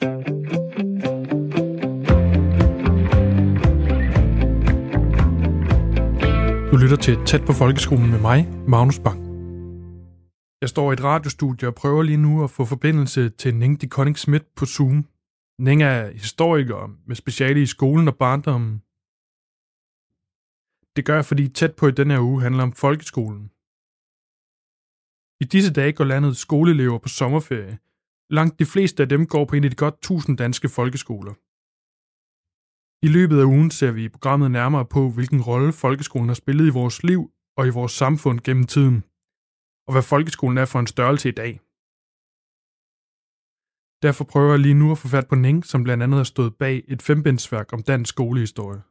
Du lytter til Tæt på Folkeskolen med mig, Magnus Bang. Jeg står i et radiostudie og prøver lige nu at få forbindelse til Ning de Conning Schmidt på Zoom. Ning er historiker med speciale i skolen og barndommen. Det gør jeg, fordi tæt på i denne her uge handler om folkeskolen. I disse dage går landets skoleelever på sommerferie. Langt de fleste af dem går på en af de godt 1000 danske folkeskoler. I løbet af ugen ser vi i programmet nærmere på, hvilken rolle folkeskolen har spillet i vores liv og i vores samfund gennem tiden, og hvad folkeskolen er for en størrelse i dag. Derfor prøver jeg lige nu at få fat på Ning, som blandt andet har stået bag et fembindsværk om dansk skolehistorie.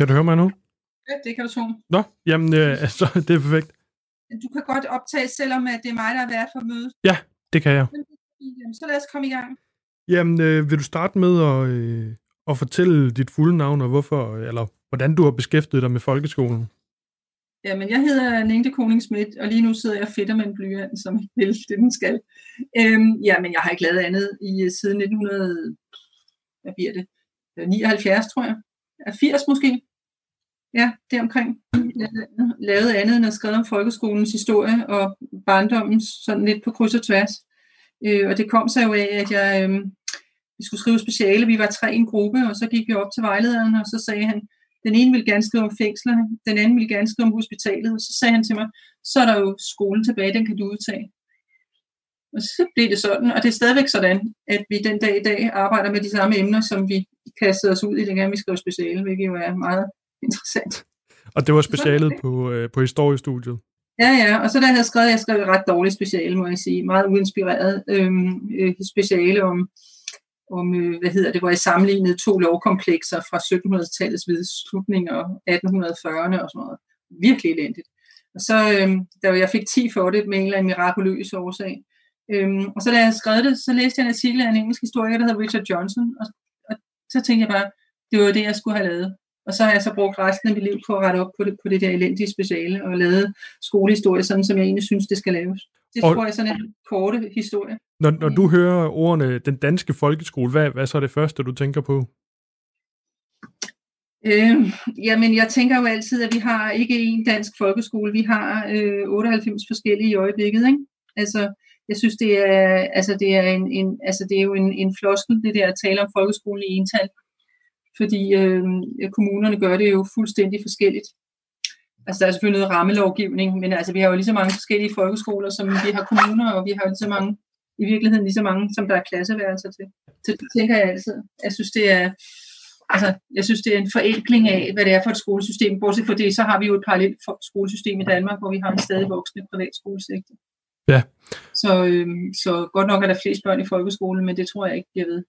Kan du høre mig nu? Ja, det kan du tro. Nå, jamen, øh, så det er perfekt. Du kan godt optage, selvom at det er mig, der er vært for mødet. Ja, det kan jeg. Så lad os komme i gang. Jamen, øh, vil du starte med at, øh, at fortælle dit fulde navn, og hvorfor, eller hvordan du har beskæftiget dig med folkeskolen? Jamen, jeg hedder Ningte Koning Schmidt, og lige nu sidder jeg fedt med en blyant, som vil det, den skal. Øhm, jamen, jeg har ikke lavet andet i øh, siden 1900, hvad bliver det, 79, tror jeg. Ja, 80 måske. Ja, det er omkring. Lavet andet end at skrive om folkeskolens historie og barndommens sådan lidt på kryds og tværs. Øh, og det kom sig jo af, at jeg øh, vi skulle skrive speciale. Vi var tre i en gruppe, og så gik vi op til vejlederen, og så sagde han, den ene ville gerne skrive om fængslerne, den anden ville gerne skrive om hospitalet, og så sagde han til mig, så er der jo skolen tilbage, den kan du udtage. Og så blev det sådan, og det er stadigvæk sådan, at vi den dag i dag arbejder med de samme emner, som vi kastede os ud i, dengang vi skrev speciale, hvilket jo er meget interessant. Og det var specialet på, øh, på historiestudiet? Ja, ja, og så da jeg havde skrevet, jeg skrev et ret dårligt speciale, må jeg sige, meget uinspireret øhm, øh, speciale om, om øh, hvad hedder det, hvor jeg sammenlignede to lovkomplekser fra 1700-tallets hvide slutning og 1840'erne og sådan noget. Virkelig elendigt. Og så, øhm, da jeg fik 10 for det med en eller anden mirakuløs årsag, øhm, og så da jeg skrevet det, så læste jeg en artikel af en engelsk historiker, der hedder Richard Johnson, og, og så tænkte jeg bare, det var det, jeg skulle have lavet. Og så har jeg så brugt resten af mit liv på at rette op på det, på det der elendige speciale og lavet skolehistorie, sådan som jeg egentlig synes, det skal laves. Det og tror jeg er sådan en korte historie. Når, når du hører ordene den danske folkeskole, hvad, hvad så er det første, du tænker på? Øh, jamen, jeg tænker jo altid, at vi har ikke en dansk folkeskole, vi har øh, 98 forskellige i øjeblikket. Ikke? Altså, jeg synes, det er, altså, det er, en, en, altså, det er jo en, en floskel, det der at tale om folkeskolen i ental fordi øh, kommunerne gør det jo fuldstændig forskelligt. Altså der er selvfølgelig noget rammelovgivning, men altså vi har jo lige så mange forskellige folkeskoler, som vi har kommuner, og vi har jo lige så mange, i virkeligheden lige så mange, som der er klasseværelser til. Så det tænker jeg altid. Jeg synes, det er, altså, jeg synes, det er en forenkling af, hvad det er for et skolesystem. Bortset fra det, så har vi jo et parallelt skolesystem i Danmark, hvor vi har en stadig voksende privat skolesektor. Ja. Så, øh, så godt nok er der flest børn i folkeskolen, men det tror jeg ikke, jeg ved.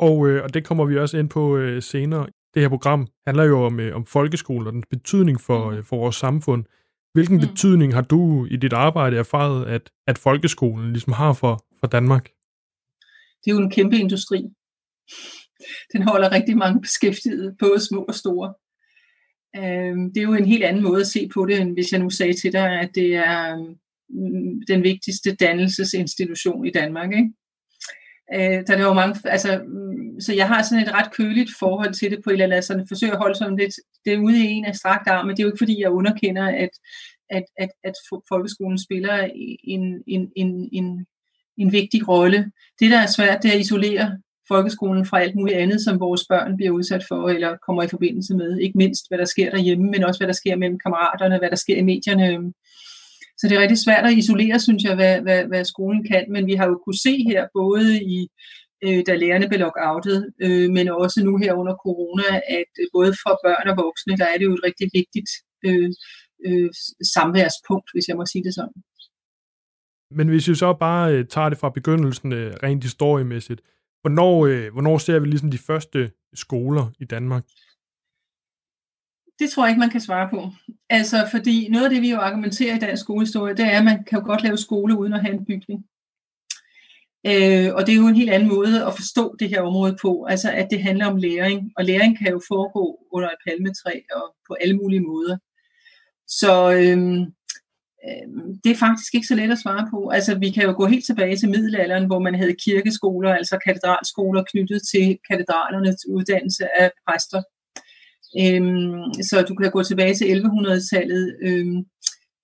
Og, øh, og det kommer vi også ind på øh, senere. Det her program handler jo om, øh, om folkeskolen og den betydning for, øh, for vores samfund. Hvilken mm. betydning har du i dit arbejde erfaret, at, at folkeskolen ligesom har for, for Danmark? Det er jo en kæmpe industri. Den holder rigtig mange beskæftigede, både små og store. Øh, det er jo en helt anden måde at se på det, end hvis jeg nu sagde til dig, at det er øh, den vigtigste dannelsesinstitution i Danmark. Ikke? Øh, der er jo mange, altså, mm, så jeg har sådan et ret køligt forhold til det på et eller andet, sådan forsøger at holde sådan lidt, det er ude i en af strakt arm, men det er jo ikke fordi, jeg underkender, at, at, at, at folkeskolen spiller en, en, en, en, en vigtig rolle. Det, der er svært, det er at isolere folkeskolen fra alt muligt andet, som vores børn bliver udsat for, eller kommer i forbindelse med. Ikke mindst, hvad der sker derhjemme, men også, hvad der sker mellem kammeraterne, hvad der sker i medierne. Øhm, så det er rigtig svært at isolere, synes jeg, hvad, hvad, hvad skolen kan, men vi har jo kunne se her, både i øh, da lærerne blev lockoutet, øh, men også nu her under corona, at øh, både for børn og voksne, der er det jo et rigtig vigtigt øh, øh, samværspunkt, hvis jeg må sige det sådan. Men hvis vi så bare øh, tager det fra begyndelsen øh, rent historiemæssigt, hvornår, øh, hvornår ser vi ligesom de første skoler i Danmark? Det tror jeg ikke, man kan svare på. Altså, fordi noget af det, vi jo argumenterer i dansk skolehistorie, det er, at man kan jo godt lave skole uden at have en bygning. Øh, og det er jo en helt anden måde at forstå det her område på, altså at det handler om læring, og læring kan jo foregå under et palmetræ og på alle mulige måder. Så øhm, øhm, det er faktisk ikke så let at svare på. Altså vi kan jo gå helt tilbage til middelalderen, hvor man havde kirkeskoler, altså katedralskoler knyttet til katedralernes uddannelse af præster. Øhm, så du kan gå tilbage til 1100-tallet. Øhm,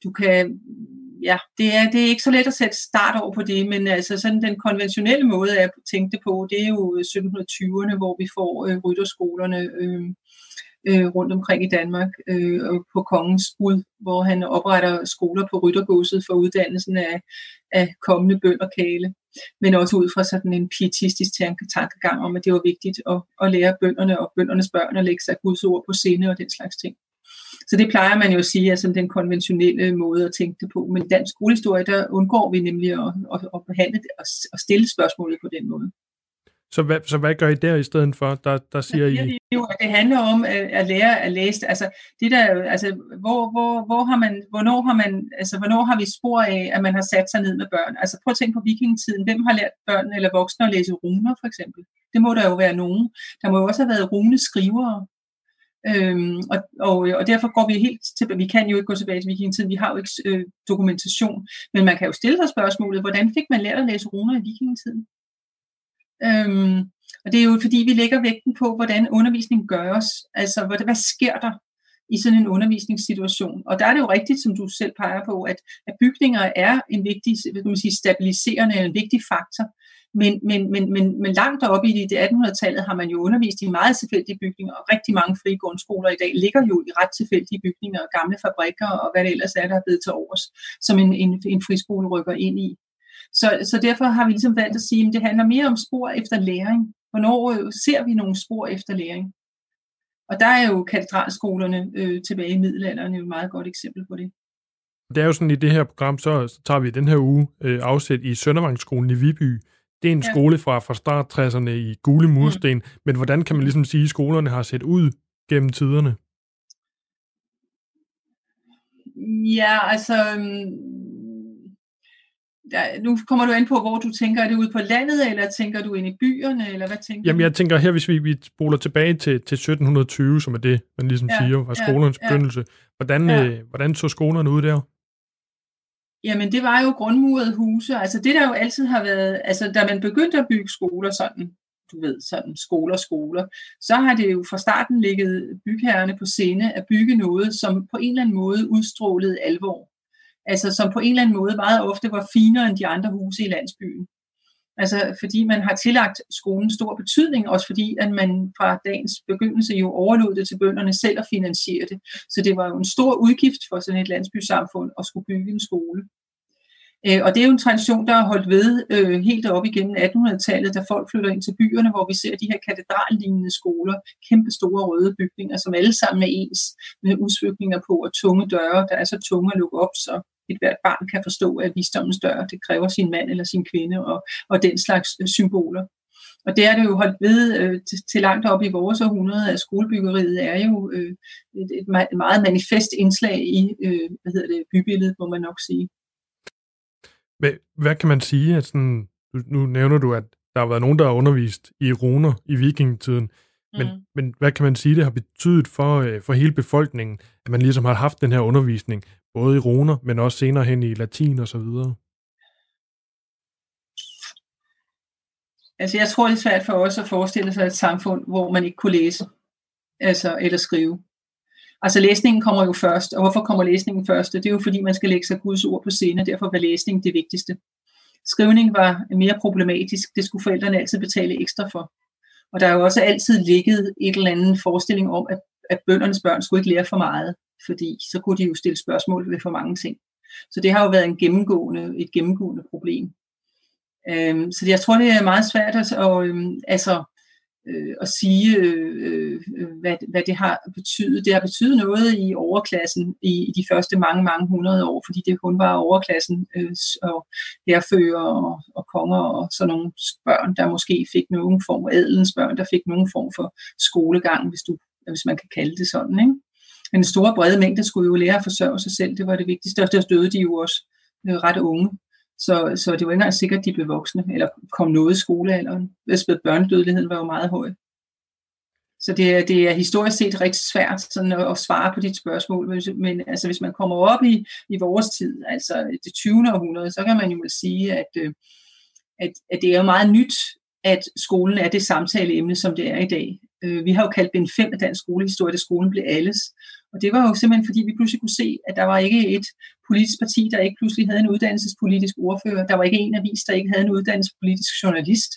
du kan ja, det er, det er ikke så let at sætte start over på det, men altså sådan den konventionelle måde at tænke det på, det er jo 1720'erne, hvor vi får øh, rytterskolerne øh, øh, rundt omkring i Danmark øh, på kongens bud, hvor han opretter skoler på ryttergodset for uddannelsen af, af kommende bønderkale men også ud fra sådan en pietistisk tankegang om, at det var vigtigt at, at lære bønderne og bøndernes børn at lægge sig Guds ord på sinde og den slags ting. Så det plejer man jo at sige er sådan den konventionelle måde at tænke det på. Men i dansk skolehistorie, der undgår vi nemlig at, at, at behandle det og, og stille spørgsmålet på den måde. Så hvad, så hvad gør I der i stedet for? Der, der siger I... Jo, at det handler om at, at lære at læse. Altså, det der, altså, hvor, hvor, hvor har man, hvornår, har man, altså, hvornår har vi spor af, at man har sat sig ned med børn? Altså prøv at tænke på vikingetiden. Hvem har lært børn eller voksne at læse runer, for eksempel? Det må der jo være nogen. Der må jo også have været runeskrivere. Øhm, og, og, og derfor går vi helt tilbage, vi kan jo ikke gå tilbage til vikingetiden, vi har jo ikke øh, dokumentation, men man kan jo stille sig spørgsmålet, hvordan fik man lært at læse runer i vikingetiden? Øhm, og det er jo fordi, vi lægger vægten på, hvordan undervisning gøres, altså hvad, hvad sker der i sådan en undervisningssituation. Og der er det jo rigtigt, som du selv peger på, at, at bygninger er en vigtig hvad kan man sige, stabiliserende, en vigtig faktor. Men, men, men, men, men langt oppe i det 1800-tallet har man jo undervist i meget tilfældige bygninger, og rigtig mange frie grundskoler i dag ligger jo i ret tilfældige bygninger, og gamle fabrikker og hvad det ellers er, der er blevet til overs, som en, en, en friskole rykker ind i. Så, så derfor har vi ligesom valgt at sige, at det handler mere om spor efter læring. Hvornår øh, ser vi nogle spor efter læring? Og der er jo katedralskolerne øh, tilbage i middelalderen et meget godt eksempel på det. Det er jo sådan, i det her program, så, så tager vi den her uge øh, afsæt i Søndervangsskolen i Viby, det er en ja. skole fra, fra start 60'erne i gule mursten, mm. men hvordan kan man ligesom sige, at skolerne har set ud gennem tiderne? Ja, altså... Ja, nu kommer du ind på, hvor du tænker, er det ude på landet, eller tænker du ind i byerne, eller hvad tænker Jamen, du? jeg tænker her, hvis vi, vi spoler tilbage til, til 1720, som er det, man ligesom ja, siger, var skolernes ja, begyndelse. Hvordan, ja. øh, hvordan så skolerne ud der? Jamen, det var jo grundmurede huse. Altså det, der jo altid har været, altså da man begyndte at bygge skoler sådan, du ved, sådan skoler, skoler, så har det jo fra starten ligget bygherrerne på scene at bygge noget, som på en eller anden måde udstrålede alvor. Altså som på en eller anden måde meget ofte var finere end de andre huse i landsbyen. Altså fordi man har tillagt skolen stor betydning, også fordi at man fra dagens begyndelse jo overlod det til bønderne selv at finansiere det. Så det var jo en stor udgift for sådan et landsbysamfund at skulle bygge en skole. Øh, og det er jo en tradition, der har holdt ved øh, helt op igennem 1800-tallet, da folk flytter ind til byerne, hvor vi ser de her katedrallignende skoler, kæmpe store røde bygninger, som alle sammen er ens, med udsmykninger på og tunge døre, der er så tunge at lukke op, så et hvert barn kan forstå, at visdommens dør, det kræver sin mand eller sin kvinde, og, og den slags øh, symboler. Og det er det jo holdt ved øh, til, til langt op i vores århundrede, at skolebyggeriet er jo øh, et, et meget manifest indslag i øh, hvad hedder det, bybilledet, må man nok sige. Hvad, hvad kan man sige? At sådan, nu nævner du, at der har været nogen, der har undervist i runer i vikingetiden. Men, mm. men hvad kan man sige, det har betydet for, for hele befolkningen, at man ligesom har haft den her undervisning, både i runer, men også senere hen i latin og så videre? Altså jeg tror, det er svært for os at forestille sig et samfund, hvor man ikke kunne læse altså, eller skrive. Altså læsningen kommer jo først, og hvorfor kommer læsningen først? Det er jo fordi, man skal lægge sig Guds ord på scene, derfor var læsning det vigtigste. Skrivning var mere problematisk, det skulle forældrene altid betale ekstra for. Og der er jo også altid ligget et eller andet forestilling om, at, at bøndernes børn skulle ikke lære for meget, fordi så kunne de jo stille spørgsmål ved for mange ting. Så det har jo været en gennemgående, et gennemgående problem. Øhm, så jeg tror, det er meget svært at, og, øhm, altså, øh, at sige, øh, øh hvad, hvad det har betydet. Det har betydet noget i overklassen i, i de første mange, mange hundrede år, fordi det kun var overklassen øh, og herfører og, og konger og sådan nogle børn, der måske fik nogen form for adelens børn, der fik nogen form for skolegang, hvis, du, hvis man kan kalde det sådan. Ikke? Men den store brede mængde skulle jo lære at forsørge sig selv, det var det vigtigste, og der døde de jo også øh, ret unge. Så, så det var ikke engang sikkert, at de blev voksne, eller kom noget i skolealderen. Børnedødeligheden var jo meget høj. Så det er, det er historisk set rigtig svært sådan at, at svare på dit spørgsmål, men, men altså, hvis man kommer op i, i vores tid, altså det 20. århundrede, så kan man jo sige, at, øh, at, at det er jo meget nyt, at skolen er det samtaleemne, som det er i dag. Øh, vi har jo kaldt Bind 5 af dansk skolehistorie, da skolen blev alles. Og det var jo simpelthen, fordi vi pludselig kunne se, at der var ikke et politisk parti, der ikke pludselig havde en uddannelsespolitisk ordfører. Der var ikke en avis, der ikke havde en uddannelsespolitisk journalist.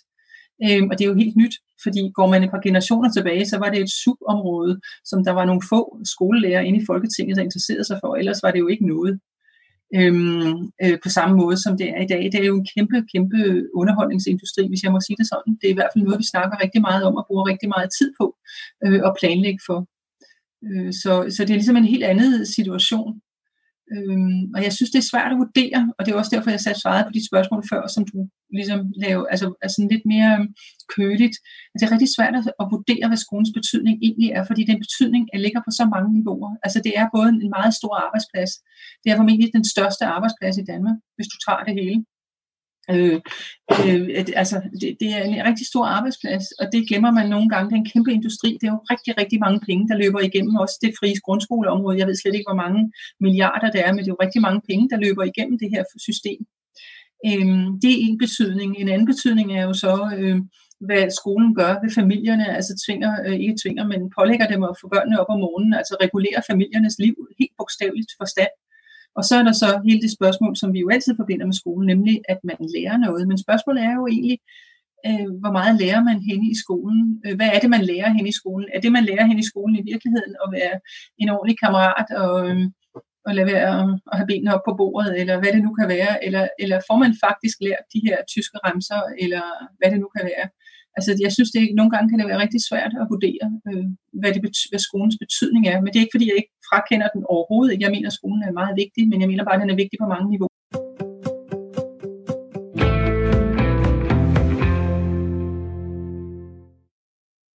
Øhm, og det er jo helt nyt, fordi går man et par generationer tilbage, så var det et subområde, som der var nogle få skolelærer inde i Folketinget, der interesserede sig for. Ellers var det jo ikke noget øhm, øh, på samme måde, som det er i dag. Det er jo en kæmpe, kæmpe underholdningsindustri, hvis jeg må sige det sådan. Det er i hvert fald noget, vi snakker rigtig meget om og bruger rigtig meget tid på øh, at planlægge for. Øh, så, så det er ligesom en helt anden situation. Øhm, og jeg synes, det er svært at vurdere, og det er også derfor, jeg satte svaret på de spørgsmål før, som du ligesom laver, altså, altså lidt mere øhm, køligt. køligt. Det er rigtig svært at, vurdere, hvad skolens betydning egentlig er, fordi den betydning ligger på så mange niveauer. Altså det er både en meget stor arbejdsplads, det er formentlig den største arbejdsplads i Danmark, hvis du tager det hele. Øh, øh, altså, det, det er en rigtig stor arbejdsplads, og det glemmer man nogle gange. Det er en kæmpe industri. Det er jo rigtig, rigtig mange penge, der løber igennem også det frie grundskoleområde. Jeg ved slet ikke, hvor mange milliarder det er, men det er jo rigtig mange penge, der løber igennem det her system. Øh, det er en betydning. En anden betydning er jo så, øh, hvad skolen gør ved familierne, altså tvinger, øh, ikke tvinger, men pålægger dem at få børnene op om morgenen, altså regulerer familiernes liv helt bogstaveligt forstand. Og så er der så hele det spørgsmål, som vi jo altid forbinder med skolen, nemlig at man lærer noget. Men spørgsmålet er jo egentlig, øh, hvor meget lærer man hen i skolen? Øh, hvad er det, man lærer hen i skolen? Er det, man lærer hen i skolen i virkeligheden at være en ordentlig kammerat og, øh, og lade være øhm, at have benene op på bordet, eller hvad det nu kan være? Eller, eller får man faktisk lært de her tyske remser, eller hvad det nu kan være? Altså, jeg synes, det er, nogle gange kan det være rigtig svært at vurdere, øh, hvad, det bety- hvad skolens betydning er. Men det er ikke, fordi jeg ikke frakender den overhovedet. Jeg mener, at skolen er meget vigtig, men jeg mener bare, at den er vigtig på mange niveauer.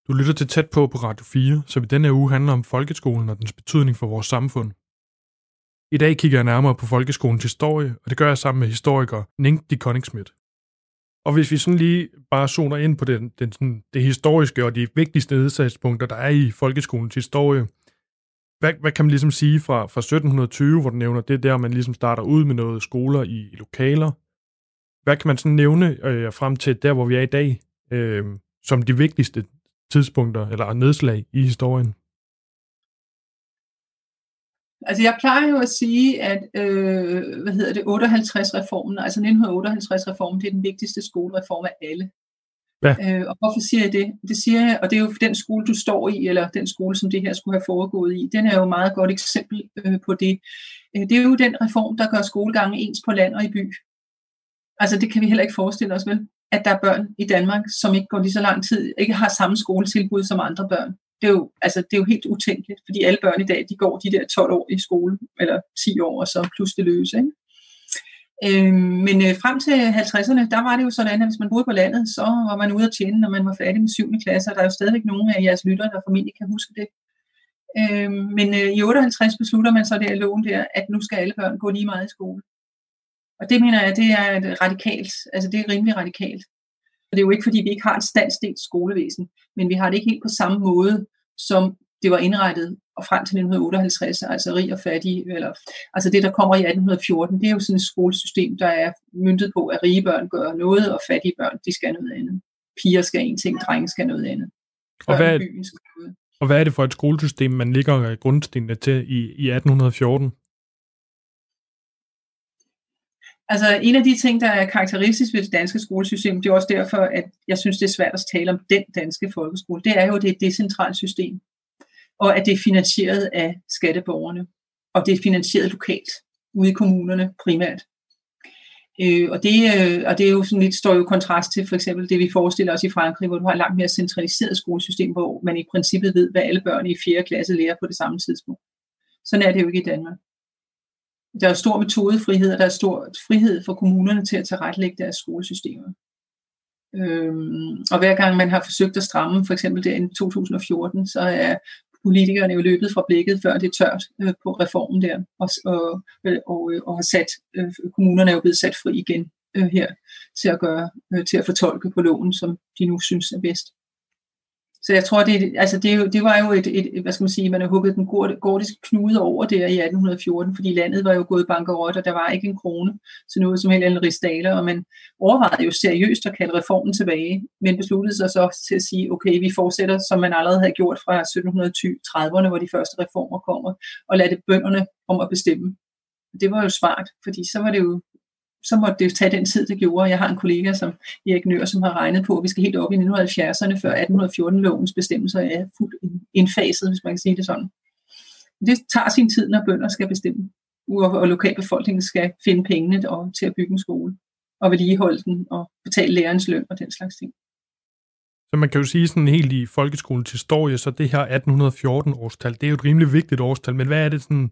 Du lytter til tæt på på Radio 4, som i denne uge handler om folkeskolen og dens betydning for vores samfund. I dag kigger jeg nærmere på folkeskolens historie, og det gør jeg sammen med historiker Nink de Koningsmidt. Og hvis vi sådan lige bare zoner ind på den, den, sådan, det historiske og de vigtigste nedsatspunkter, der er i folkeskolens historie, hvad, hvad kan man ligesom sige fra, fra 1720, hvor du nævner det der, man ligesom starter ud med noget skoler i, i lokaler? Hvad kan man sådan nævne øh, frem til der, hvor vi er i dag, øh, som de vigtigste tidspunkter eller nedslag i historien? Altså jeg plejer jo at sige, at øh, hvad hedder det, 58-reformen, altså 1958-reformen, det er den vigtigste skolereform af alle. Ja. Øh, og hvorfor siger jeg det? Det siger jeg, og det er jo den skole, du står i, eller den skole, som det her skulle have foregået i. Den er jo et meget godt eksempel øh, på det. Øh, det er jo den reform, der gør skolegangen ens på land og i by. Altså det kan vi heller ikke forestille os, vel? At der er børn i Danmark, som ikke går lige så lang tid, ikke har samme skoletilbud som andre børn det er jo, altså, det er jo helt utænkeligt, fordi alle børn i dag, de går de der 12 år i skole, eller 10 år, og så plus det løse. Ikke? Øhm, men øh, frem til 50'erne, der var det jo sådan, at hvis man boede på landet, så var man ude at tjene, når man var færdig med 7. klasse, og der er jo stadigvæk nogle af jeres lyttere, der formentlig kan huske det. Øhm, men øh, i 58 beslutter man så det her loven der, at nu skal alle børn gå lige meget i skole. Og det mener jeg, det er et radikalt, altså det er rimelig radikalt. Og det er jo ikke, fordi vi ikke har et standsdelt skolevæsen, men vi har det ikke helt på samme måde, som det var indrettet og frem til 1958, altså rig og fattig, eller, altså det, der kommer i 1814, det er jo sådan et skolesystem, der er myndet på, at rige børn gør noget, og fattige børn, de skal noget andet. Piger skal en ting, drenge skal noget andet. Og hvad, byen skal noget. og hvad er det for et skolesystem, man ligger grundstenene til i, i 1814? Altså en af de ting, der er karakteristisk ved det danske skolesystem, det er også derfor, at jeg synes, det er svært at tale om den danske folkeskole, det er jo, det er et decentralt system, og at det er finansieret af skatteborgerne, og det er finansieret lokalt, ude i kommunerne primært. Øh, og, det, øh, og det er jo sådan lidt, står jo i kontrast til for eksempel det, vi forestiller os i Frankrig, hvor du har et langt mere centraliseret skolesystem, hvor man i princippet ved, hvad alle børn i 4. klasse lærer på det samme tidspunkt. Sådan er det jo ikke i Danmark der er stor metodefrihed, og der er stor frihed for kommunerne til at tilrettelægge deres skolesystemer. Øhm, og hver gang man har forsøgt at stramme, for eksempel der i 2014, så er politikerne jo løbet fra blikket, før det er tørt øh, på reformen der, og, og, øh, og, øh, og har sat, øh, kommunerne er jo blevet sat fri igen øh, her til at gøre, øh, til at fortolke på loven, som de nu synes er bedst. Så jeg tror, det, altså det, det var jo et, et, hvad skal man sige, man har hugget den gordiske knude over der i 1814, fordi landet var jo gået bankerot, og der var ikke en krone til noget som helst rigsdaler, og man overvejede jo seriøst at kalde reformen tilbage, men besluttede sig så til at sige, okay, vi fortsætter, som man allerede havde gjort fra 1730'erne, hvor de første reformer kommer, og lade det bønderne om at bestemme. Det var jo smart, fordi så var det jo så måtte det tage den tid, det gjorde. Jeg har en kollega, som Erik Nør, som har regnet på, at vi skal helt op i 1970'erne, før 1814-lovens bestemmelser er fuldt indfaset, hvis man kan sige det sådan. Det tager sin tid, når bønder skal bestemme, og lokalbefolkningen skal finde pengene og, til at bygge en skole, og vedligeholde den, og betale lærernes løn og den slags ting. Så man kan jo sige sådan helt i folkeskolens historie, så det her 1814-årstal, det er jo et rimelig vigtigt årstal, men hvad er det sådan,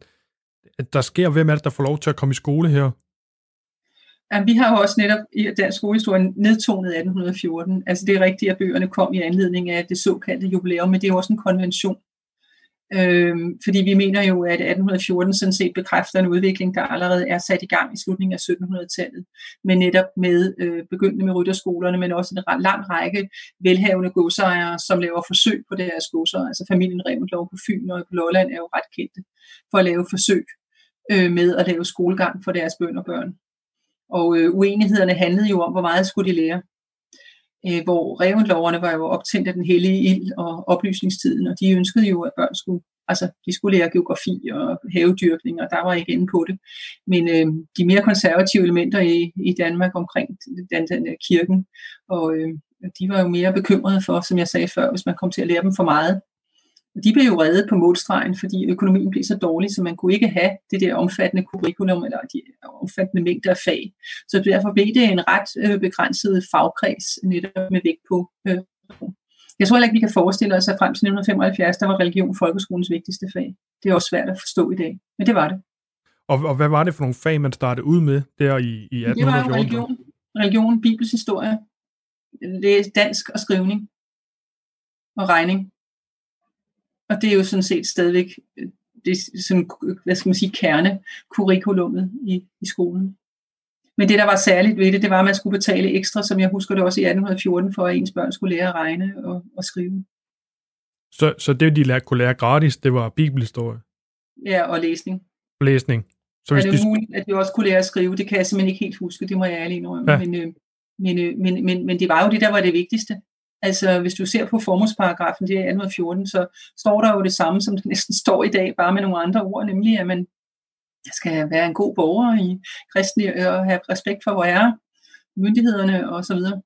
at der sker? Hvem er det, der får lov til at komme i skole her? Jamen, vi har jo også netop i dansk skolehistorie nedtonet 1814. Altså det er rigtigt, at bøgerne kom i anledning af det såkaldte jubilæum, men det er jo også en konvention. Øhm, fordi vi mener jo, at 1814 sådan set bekræfter en udvikling, der allerede er sat i gang i slutningen af 1700-tallet, men netop med øh, begyndende med rytterskolerne, men også en lang række velhavende godsejere, som laver forsøg på deres godser. Altså familien Revendlov på Fyn og på Lolland er jo ret kendte for at lave forsøg øh, med at lave skolegang for deres bønderbørn. og børn. Og øh, uenighederne handlede jo om, hvor meget skulle de lære. Øh, hvor revendloverne var jo optændt af den hellige ild og oplysningstiden, og de ønskede jo, at børn skulle, altså, de skulle lære geografi og havedyrkning, og der var ikke inde på det. Men øh, de mere konservative elementer i, i Danmark omkring den, den der kirken, og øh, de var jo mere bekymrede for, som jeg sagde før, hvis man kom til at lære dem for meget, de blev jo reddet på målstregen, fordi økonomien blev så dårlig, så man kunne ikke have det der omfattende curriculum eller de omfattende mængder af fag. Så derfor blev det en ret øh, begrænset fagkreds netop med vægt på øh, jeg tror heller ikke, vi kan forestille os, at frem til 1975, der var religion folkeskolens vigtigste fag. Det er også svært at forstå i dag, men det var det. Og, og hvad var det for nogle fag, man startede ud med der i, i 1814? Det var jo religion, religion bibelshistorie, dansk og skrivning og regning. Og det er jo sådan set stadigvæk øh, det sådan, hvad skal man sige, kernekurrikulummet i, i skolen. Men det, der var særligt ved det, det var, at man skulle betale ekstra, som jeg husker det også i 1814, for at ens børn skulle lære at regne og, og skrive. Så, så det, de lærte, kunne lære gratis, det var bibelhistorie? Ja, og læsning. Læsning. Så hvis er det de... muligt, at de også kunne lære at skrive? Det kan jeg simpelthen ikke helt huske, det må jeg ærlig indrømme. Ja. Men, øh, men, øh, men, men, men det var jo det, der var det vigtigste. Altså hvis du ser på formålsparagrafen, det er 114, så står der jo det samme, som det næsten står i dag, bare med nogle andre ord, nemlig at man skal være en god borger i kristne øh, og have respekt for hvor er myndighederne og så videre.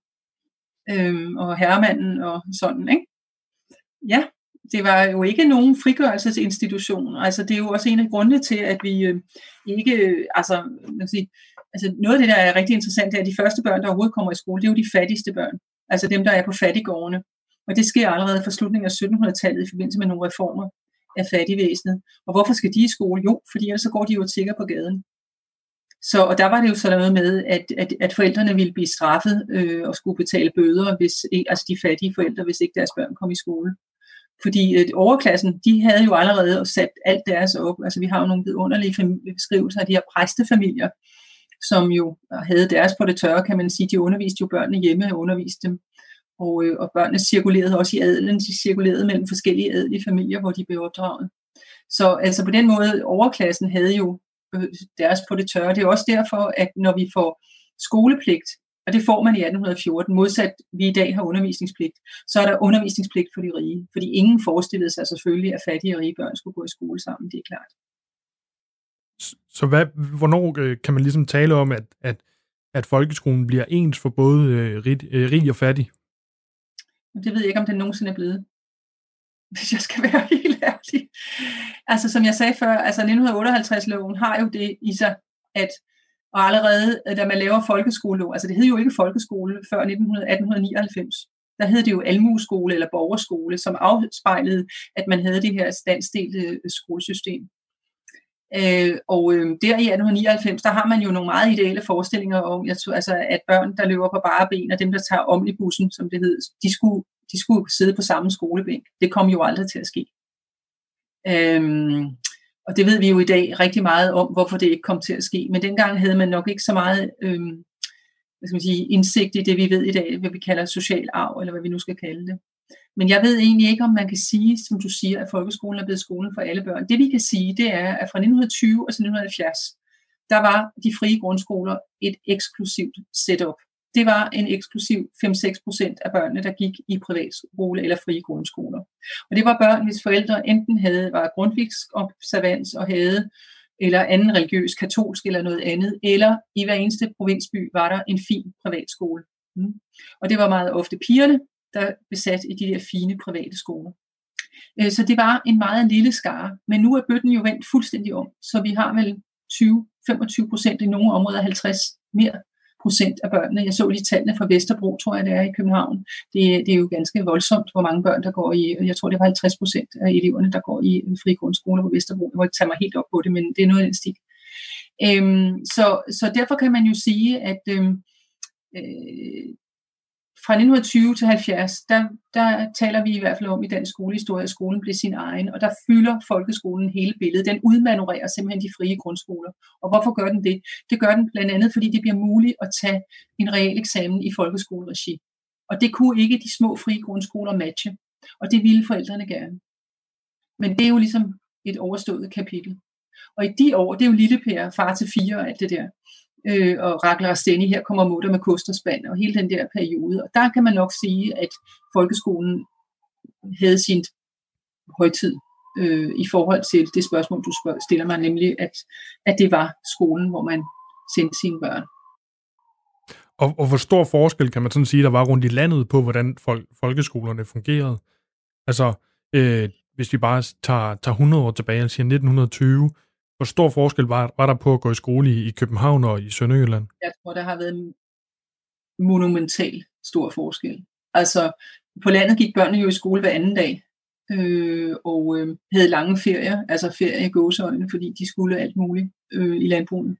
Øhm, og herremanden og sådan, ikke? Ja, det var jo ikke nogen frigørelsesinstitution. Altså, det er jo også en af grundene til, at vi øh, ikke, altså, man sige, altså, noget af det, der er rigtig interessant, er, at de første børn, der overhovedet kommer i skole, det er jo de fattigste børn altså dem, der er på fattigårdene. Og det sker allerede fra slutningen af 1700-tallet i forbindelse med nogle reformer af fattigvæsenet. Og hvorfor skal de i skole? Jo, fordi ellers så går de jo tigger på gaden. Så, og der var det jo sådan noget med, at, at, at forældrene ville blive straffet øh, og skulle betale bøder, hvis, e, altså de fattige forældre, hvis ikke deres børn kom i skole. Fordi øh, overklassen, de havde jo allerede sat alt deres op. Altså vi har jo nogle vidunderlige beskrivelser af de her præstefamilier, som jo havde deres på det tørre, kan man sige. De underviste jo børnene hjemme og underviste dem. Og, øh, og børnene cirkulerede også i adelen. De cirkulerede mellem forskellige adelige familier, hvor de blev opdraget. Så altså på den måde, overklassen havde jo øh, deres på det tørre. Det er også derfor, at når vi får skolepligt, og det får man i 1814, modsat vi i dag har undervisningspligt, så er der undervisningspligt for de rige. Fordi ingen forestillede sig selvfølgelig, at fattige og rige børn skulle gå i skole sammen, det er klart. Så hvad, hvornår øh, kan man ligesom tale om, at, at, at folkeskolen bliver ens for både øh, rig, øh, rig og fattig? Det ved jeg ikke, om det nogensinde er blevet. Hvis jeg skal være helt ærlig. Altså som jeg sagde før, altså 1958-loven har jo det i sig, at og allerede øh, da man laver folkeskole, altså det hed jo ikke folkeskole før 1899, der hed det jo almueskole eller borgerskole, som afspejlede, at man havde det her standsdelte øh, skolesystem. Øh, og øh, der i 1899, der har man jo nogle meget ideelle forestillinger om, jeg tror, altså, at børn, der løber på bare ben, og dem, der tager omnibussen, som det hed, de skulle, de skulle sidde på samme skolebænk. Det kom jo aldrig til at ske. Øhm, og det ved vi jo i dag rigtig meget om, hvorfor det ikke kom til at ske. Men dengang havde man nok ikke så meget øhm, hvad skal man sige, indsigt i det, vi ved i dag, hvad vi kalder social arv, eller hvad vi nu skal kalde det. Men jeg ved egentlig ikke, om man kan sige, som du siger, at folkeskolen er blevet skolen for alle børn. Det vi kan sige, det er, at fra 1920 og til 1970, der var de frie grundskoler et eksklusivt setup. Det var en eksklusiv 5-6 procent af børnene, der gik i privatskole eller frie grundskoler. Og det var børn, hvis forældre enten havde var grundvigsk observans og havde eller anden religiøs, katolsk eller noget andet, eller i hver eneste provinsby var der en fin privatskole. Mm. Og det var meget ofte pigerne, der besat i de der fine private skoler. Øh, så det var en meget lille skare, men nu er bøtten jo vendt fuldstændig om, så vi har vel 20-25 procent i nogle områder, 50 mere procent af børnene. Jeg så lige tallene fra Vesterbro, tror jeg det er i København. Det, det er jo ganske voldsomt, hvor mange børn der går i, jeg tror det var 50 procent af eleverne, der går i fri grundskole på Vesterbro. Jeg må ikke tage mig helt op på det, men det er noget af den stik. Øhm, så, så derfor kan man jo sige, at øhm, øh, fra 1920 til 70, der, der taler vi i hvert fald om i dansk skolehistorie, at skolen blev sin egen, og der fylder folkeskolen hele billedet. Den udmanøvrerer simpelthen de frie grundskoler. Og hvorfor gør den det? Det gør den blandt andet, fordi det bliver muligt at tage en reel eksamen i folkeskoleregi. Og det kunne ikke de små frie grundskoler matche. Og det ville forældrene gerne. Men det er jo ligesom et overstået kapitel. Og i de år, det er jo lille Per, far til fire og alt det der øh, og Rakler og Stenny, her kommer mutter med kost og spand, og hele den der periode. Og der kan man nok sige, at folkeskolen havde sin højtid øh, i forhold til det spørgsmål, du spørg, stiller mig, nemlig at, at det var skolen, hvor man sendte sine børn. Og, og hvor stor forskel kan man sådan sige, der var rundt i landet på, hvordan folk, folkeskolerne fungerede? Altså, øh, hvis vi bare tager, tager 100 år tilbage og siger 1920, hvor stor forskel var, var der på at gå i skole i, i København og i Sønderjylland? Jeg tror, der har været en monumental stor forskel. Altså, på landet gik børnene jo i skole hver anden dag, øh, og øh, havde lange ferier, altså ferie i gåseøjne, fordi de skulle alt muligt øh, i landbruget.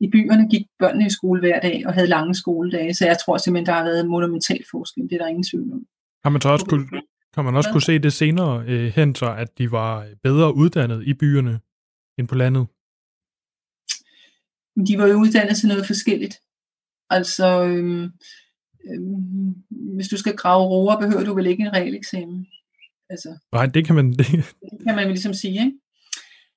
I byerne gik børnene i skole hver dag og havde lange skoledage, så jeg tror simpelthen, der har været en monumental forskel. Det er der ingen tvivl om. Har man så også kunne, kan man også kunne se det senere øh, hen, så at de var bedre uddannet i byerne end på landet? De var jo uddannet til noget forskelligt. Altså, øhm, øhm, hvis du skal grave roer, behøver du vel ikke en regel eksamen. Altså, Nej, det kan man... Det, kan man vel ligesom sige, ikke?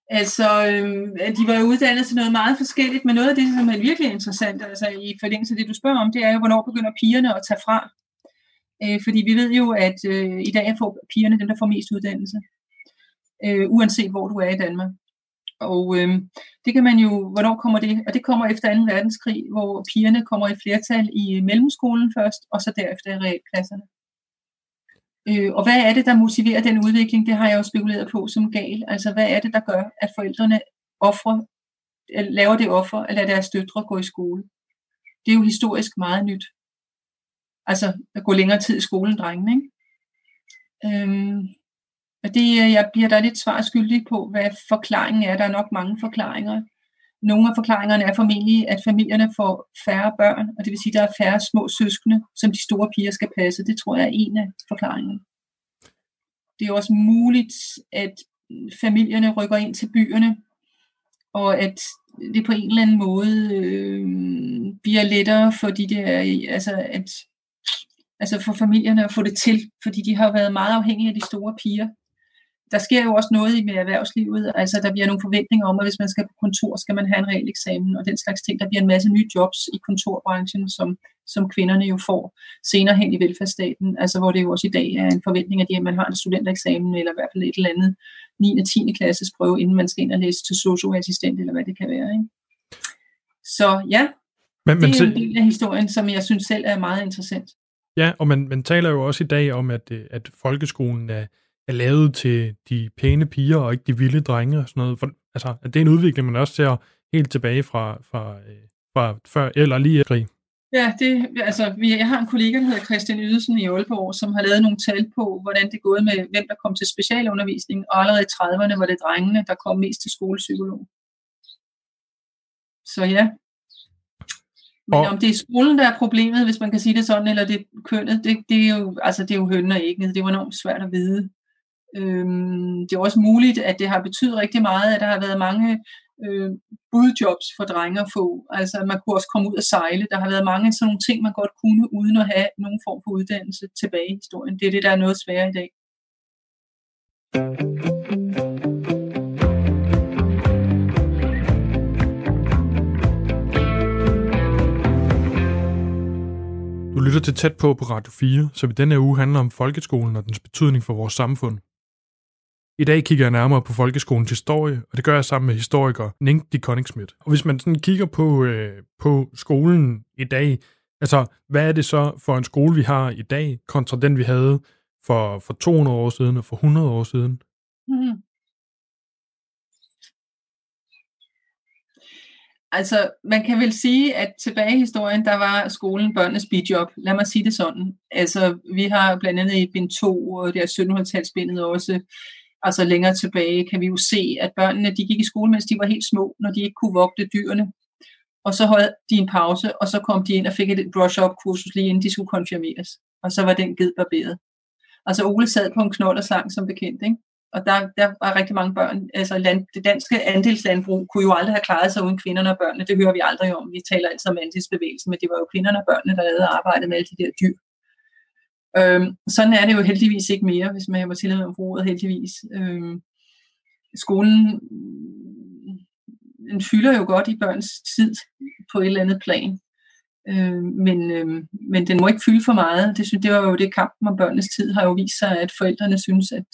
Altså, øhm, de var jo uddannet til noget meget forskelligt, men noget af det, som er virkelig interessant, altså i forlængelse af det, du spørger om, det er jo, hvornår begynder pigerne at tage fra. Øh, fordi vi ved jo, at øh, i dag får pigerne dem, der får mest uddannelse, øh, uanset hvor du er i Danmark. Og øh, det kan man jo, hvornår kommer det? Og det kommer efter 2. verdenskrig, hvor pigerne kommer i flertal i mellemskolen først, og så derefter i realklasserne. Øh, og hvad er det, der motiverer den udvikling? Det har jeg jo spekuleret på som gal. Altså, hvad er det, der gør, at forældrene offre, laver det offer at lade deres døtre gå i skole? Det er jo historisk meget nyt. Altså, at gå længere tid i skolen, drengene, ikke? Øhm, og det, øh, jeg bliver der lidt svar skyldig på, hvad forklaringen er. Der er nok mange forklaringer. Nogle af forklaringerne er formentlig, at familierne får færre børn, og det vil sige, at der er færre små søskende, som de store piger skal passe. Det tror jeg er en af forklaringerne. Det er også muligt, at familierne rykker ind til byerne, og at det på en eller anden måde øh, bliver lettere for de der, altså at altså for familierne at få det til, fordi de har været meget afhængige af de store piger der sker jo også noget med erhvervslivet, altså der bliver nogle forventninger om, at hvis man skal på kontor, skal man have en reel eksamen og den slags ting. Der bliver en masse nye jobs i kontorbranchen, som, som kvinderne jo får senere hen i velfærdsstaten, altså hvor det jo også i dag er en forventning af, at man har en studentereksamen, eller i hvert fald et eller andet 9. og 10. klasses prøve, inden man skal ind og læse til socioassistent, eller hvad det kan være. Ikke? Så ja, men, men, det er en del af historien, som jeg synes selv er meget interessant. Ja, og man, man taler jo også i dag om, at, at folkeskolen er, er lavet til de pæne piger og ikke de vilde drenge og sådan noget. For, altså, det er en udvikling, man også ser helt tilbage fra, fra, øh, fra før eller lige krig. Ja, det, altså, jeg har en kollega, der hedder Christian Ydelsen i Aalborg, som har lavet nogle tal på, hvordan det er gået med, hvem der kom til specialundervisning, og allerede i 30'erne var det drengene, der kom mest til skolepsykolog. Så ja. Men og... om det er skolen, der er problemet, hvis man kan sige det sådan, eller det er kønnet, det, det er jo, altså, det er jo hønnen og ægget. Det er jo enormt svært at vide Øhm, det er også muligt, at det har betydet rigtig meget, at der har været mange øh, budjobs for drenge at få. Altså man kunne også komme ud og sejle. Der har været mange sådan nogle ting, man godt kunne, uden at have nogen form for uddannelse tilbage i historien. Det er det, der er noget sværere i dag. Du lytter til tæt på på Radio 4, som i denne uge handler om folkeskolen og dens betydning for vores samfund. I dag kigger jeg nærmere på folkeskolens historie, og det gør jeg sammen med historiker Nink de Koningsmidt. Og hvis man sådan kigger på, øh, på skolen i dag, altså hvad er det så for en skole, vi har i dag, kontra den, vi havde for, for 200 år siden og for 100 år siden? Mm. Altså, man kan vel sige, at tilbage i historien, der var skolen børnenes bidjob. Lad mig sige det sådan. Altså, vi har blandt andet i bind 2, og det er 1700-talsbindet også, altså længere tilbage, kan vi jo se, at børnene de gik i skole, mens de var helt små, når de ikke kunne vogte dyrene. Og så holdt de en pause, og så kom de ind og fik et brush-up-kursus lige inden de skulle konfirmeres. Og så var den ged barberet. Altså Ole sad på en knold og sang som bekendt, ikke? Og der, der var rigtig mange børn. Altså land, det danske andelslandbrug kunne jo aldrig have klaret sig uden kvinderne og børnene. Det hører vi aldrig om. Vi taler altid om andelsbevægelsen, men det var jo kvinderne og børnene, der lavede arbejdet med alle de der dyr. Øhm, sådan er det jo heldigvis ikke mere, hvis man må tillade at bruge heldigvis. Øhm, skolen den fylder jo godt i børns tid på et eller andet plan. Øhm, men, øhm, men den må ikke fylde for meget. Det, synes, det var jo det kampen om børnenes tid har jo vist sig, at forældrene synes, at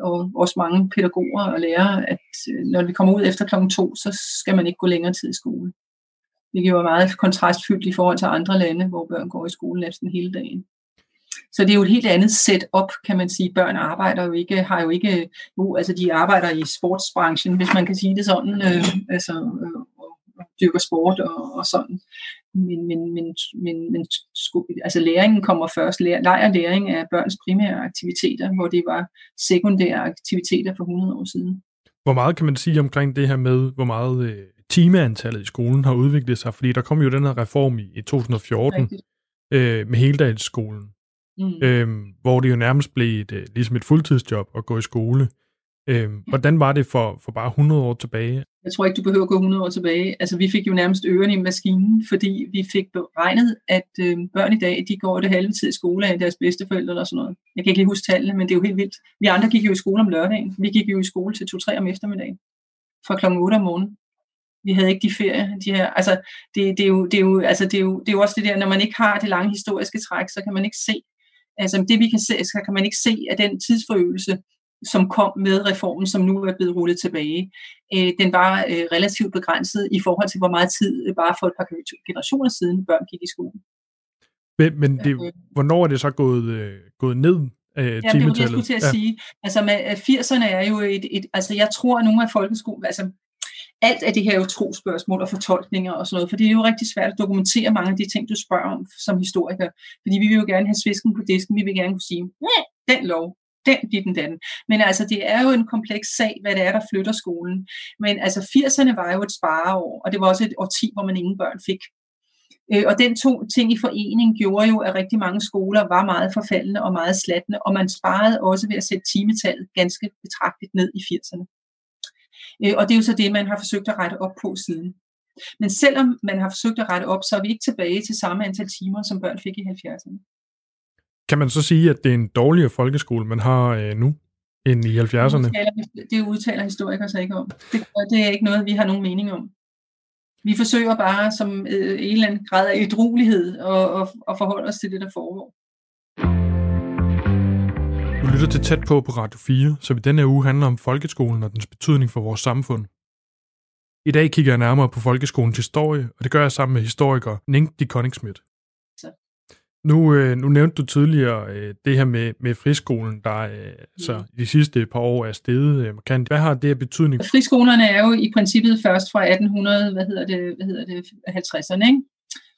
og også mange pædagoger og lærere, at øh, når vi kommer ud efter klokken to, så skal man ikke gå længere tid i skole. Det giver meget kontrastfyldt i forhold til andre lande, hvor børn går i skole næsten hele dagen. Så det er jo et helt andet setup, kan man sige. Børn arbejder jo ikke, har jo ikke, jo, altså de arbejder i sportsbranchen, hvis man kan sige det sådan, øh, altså, øh, og dyrker sport og, og sådan. Men, men, men, men, men altså læringen kommer først. Leg og læring er børns primære aktiviteter, hvor det var sekundære aktiviteter for 100 år siden. Hvor meget kan man sige omkring det her med, hvor meget øh, timeantallet i skolen har udviklet sig? Fordi der kom jo den her reform i, i 2014 øh, med heldagsskolen, mm. øh, hvor det jo nærmest blev et, øh, ligesom et fuldtidsjob at gå i skole. Øh, hvordan var det for, for bare 100 år tilbage? Jeg tror ikke, du behøver at gå 100 år tilbage. Altså, vi fik jo nærmest ørerne i maskinen, fordi vi fik beregnet, at øh, børn i dag, de går det halve tid i skole af deres bedsteforældre eller sådan noget. Jeg kan ikke lige huske tallene, men det er jo helt vildt. Vi andre gik jo i skole om lørdagen. Vi gik jo i skole til 2-3 om eftermiddagen. Fra kl. 8 om morgenen. Vi havde ikke de ferie, de her, altså, det, det, er jo, det, er jo, altså, det, er jo, det er jo også det der, når man ikke har det lange historiske træk, så kan man ikke se, altså det vi kan se, så kan man ikke se, at den tidsforøgelse, som kom med reformen, som nu er blevet rullet tilbage, øh, den var øh, relativt begrænset i forhold til, hvor meget tid øh, bare for et par generationer siden børn gik i skole. Men, men det, øh, hvornår er det så gået, øh, gået ned? Øh, ja, det var det, jeg skulle til at ja. sige. Altså med 80'erne er jo et, et, altså jeg tror, at nogle af folkeskolen, altså alt af det her er jo trospørgsmål og fortolkninger og sådan noget, for det er jo rigtig svært at dokumentere mange af de ting, du spørger om som historiker. Fordi vi vil jo gerne have svisken på disken, vi vil gerne kunne sige, den lov, den, dit den, den. Men altså, det er jo en kompleks sag, hvad det er, der flytter skolen. Men altså, 80'erne var jo et spareår, og det var også et årti, hvor man ingen børn fik. Øh, og den to ting i forening gjorde jo, at rigtig mange skoler var meget forfaldende og meget slattende, og man sparede også ved at sætte timetallet ganske betragteligt ned i 80'erne. Øh, og det er jo så det, man har forsøgt at rette op på siden. Men selvom man har forsøgt at rette op, så er vi ikke tilbage til samme antal timer, som børn fik i 70'erne. Kan man så sige, at det er en dårligere folkeskole, man har øh, nu, end i 70'erne? Det udtaler historikere sig ikke om. Det, det er ikke noget, vi har nogen mening om. Vi forsøger bare som øh, en eller anden grad af edruelighed at, at, at forholde os til det, der foregår. Lytter til tæt på på Radio 4, som i denne uge handler om folkeskolen og dens betydning for vores samfund. I dag kigger jeg nærmere på folkeskolens historie, og det gør jeg sammen med historiker Nink de Koningsmidt. Nu, øh, nu nævnte du tidligere øh, det her med, med friskolen, der øh, så de sidste par år er steget øh, markant. Hvad har det af betydning? Friskolerne er jo i princippet først fra 1800, hvad hedder det, hvad hedder det 50'erne, ikke?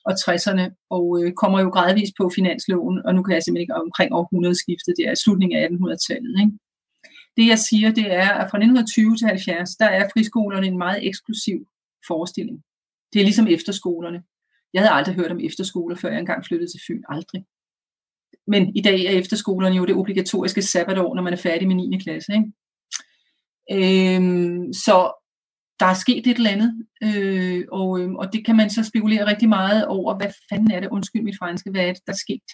Og 60'erne, og øh, kommer jo gradvist på finansloven, og nu kan jeg simpelthen ikke omkring århundredeskiftet, det er slutningen af 1800-tallet. Ikke? Det jeg siger, det er, at fra 1920 til 70, der er friskolerne en meget eksklusiv forestilling. Det er ligesom efterskolerne. Jeg havde aldrig hørt om efterskoler, før jeg engang flyttede til Fyn. Aldrig. men i dag er efterskolerne jo det obligatoriske sabbatår, når man er færdig med 9. klasse. Ikke? Øhm, så der er sket et eller andet, øh, og, øh, og det kan man så spekulere rigtig meget over, hvad fanden er det, undskyld mit franske, hvad er det, der er sket?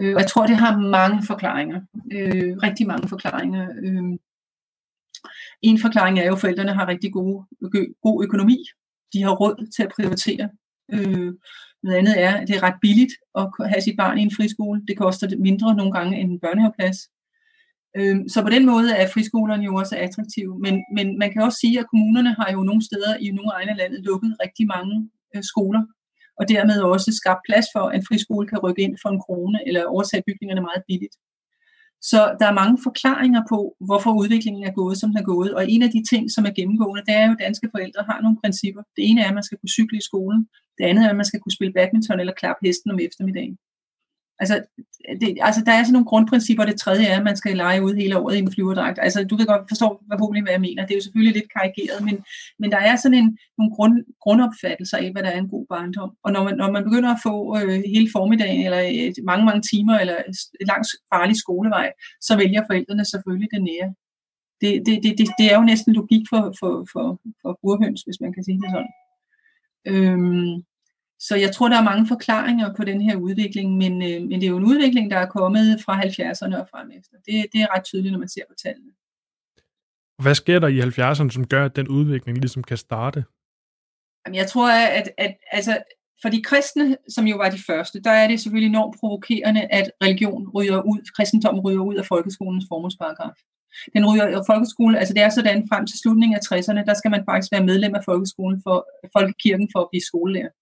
Øh, og jeg tror, det har mange forklaringer, øh, rigtig mange forklaringer. Øh, en forklaring er jo, at forældrene har rigtig gode, god økonomi. De har råd til at prioritere. Øh, noget andet er, at det er ret billigt at have sit barn i en friskole. Det koster mindre nogle gange end en børnehaveplads. Øhm, så på den måde er friskolerne jo også attraktive. Men, men man kan også sige, at kommunerne har jo nogle steder i nogle egne lande lukket rigtig mange øh, skoler, og dermed også skabt plads for, at en friskole kan rykke ind for en krone eller overtage bygningerne meget billigt. Så der er mange forklaringer på, hvorfor udviklingen er gået, som den er gået. Og en af de ting, som er gennemgående, det er jo, at danske forældre har nogle principper. Det ene er, at man skal kunne cykle i skolen. Det andet er, at man skal kunne spille badminton eller klappe hesten om eftermiddagen. Altså, det, altså, der er sådan nogle grundprincipper. Det tredje er, at man skal lege ud hele året i en flyverdragt. Altså, du ved godt forstå, hvad, hvad jeg mener. Det er jo selvfølgelig lidt karikeret, men, men der er sådan en, nogle grund, grundopfattelser af, hvad der er en god barndom. Og når man, når man begynder at få øh, hele formiddagen, eller øh, mange, mange timer, eller et langt farlig skolevej, så vælger forældrene selvfølgelig det nære. Det, det, det, det, det er jo næsten logik for, for, for, for burhøns, hvis man kan sige det sådan. Øhm, så jeg tror, der er mange forklaringer på den her udvikling, men, øh, men det er jo en udvikling, der er kommet fra 70'erne og frem efter. Det, det er ret tydeligt, når man ser på tallene. Hvad sker der i 70'erne, som gør, at den udvikling ligesom kan starte? Jamen, jeg tror, at, at altså, for de kristne, som jo var de første, der er det selvfølgelig enormt provokerende, at religion ryger ud, kristendommen ryger ud af folkeskolens formålsparagraf. Den ryger af folkeskolen, altså det er sådan frem til slutningen af 60'erne, der skal man faktisk være medlem af folkeskolen for, folkekirken for at blive skolelærer.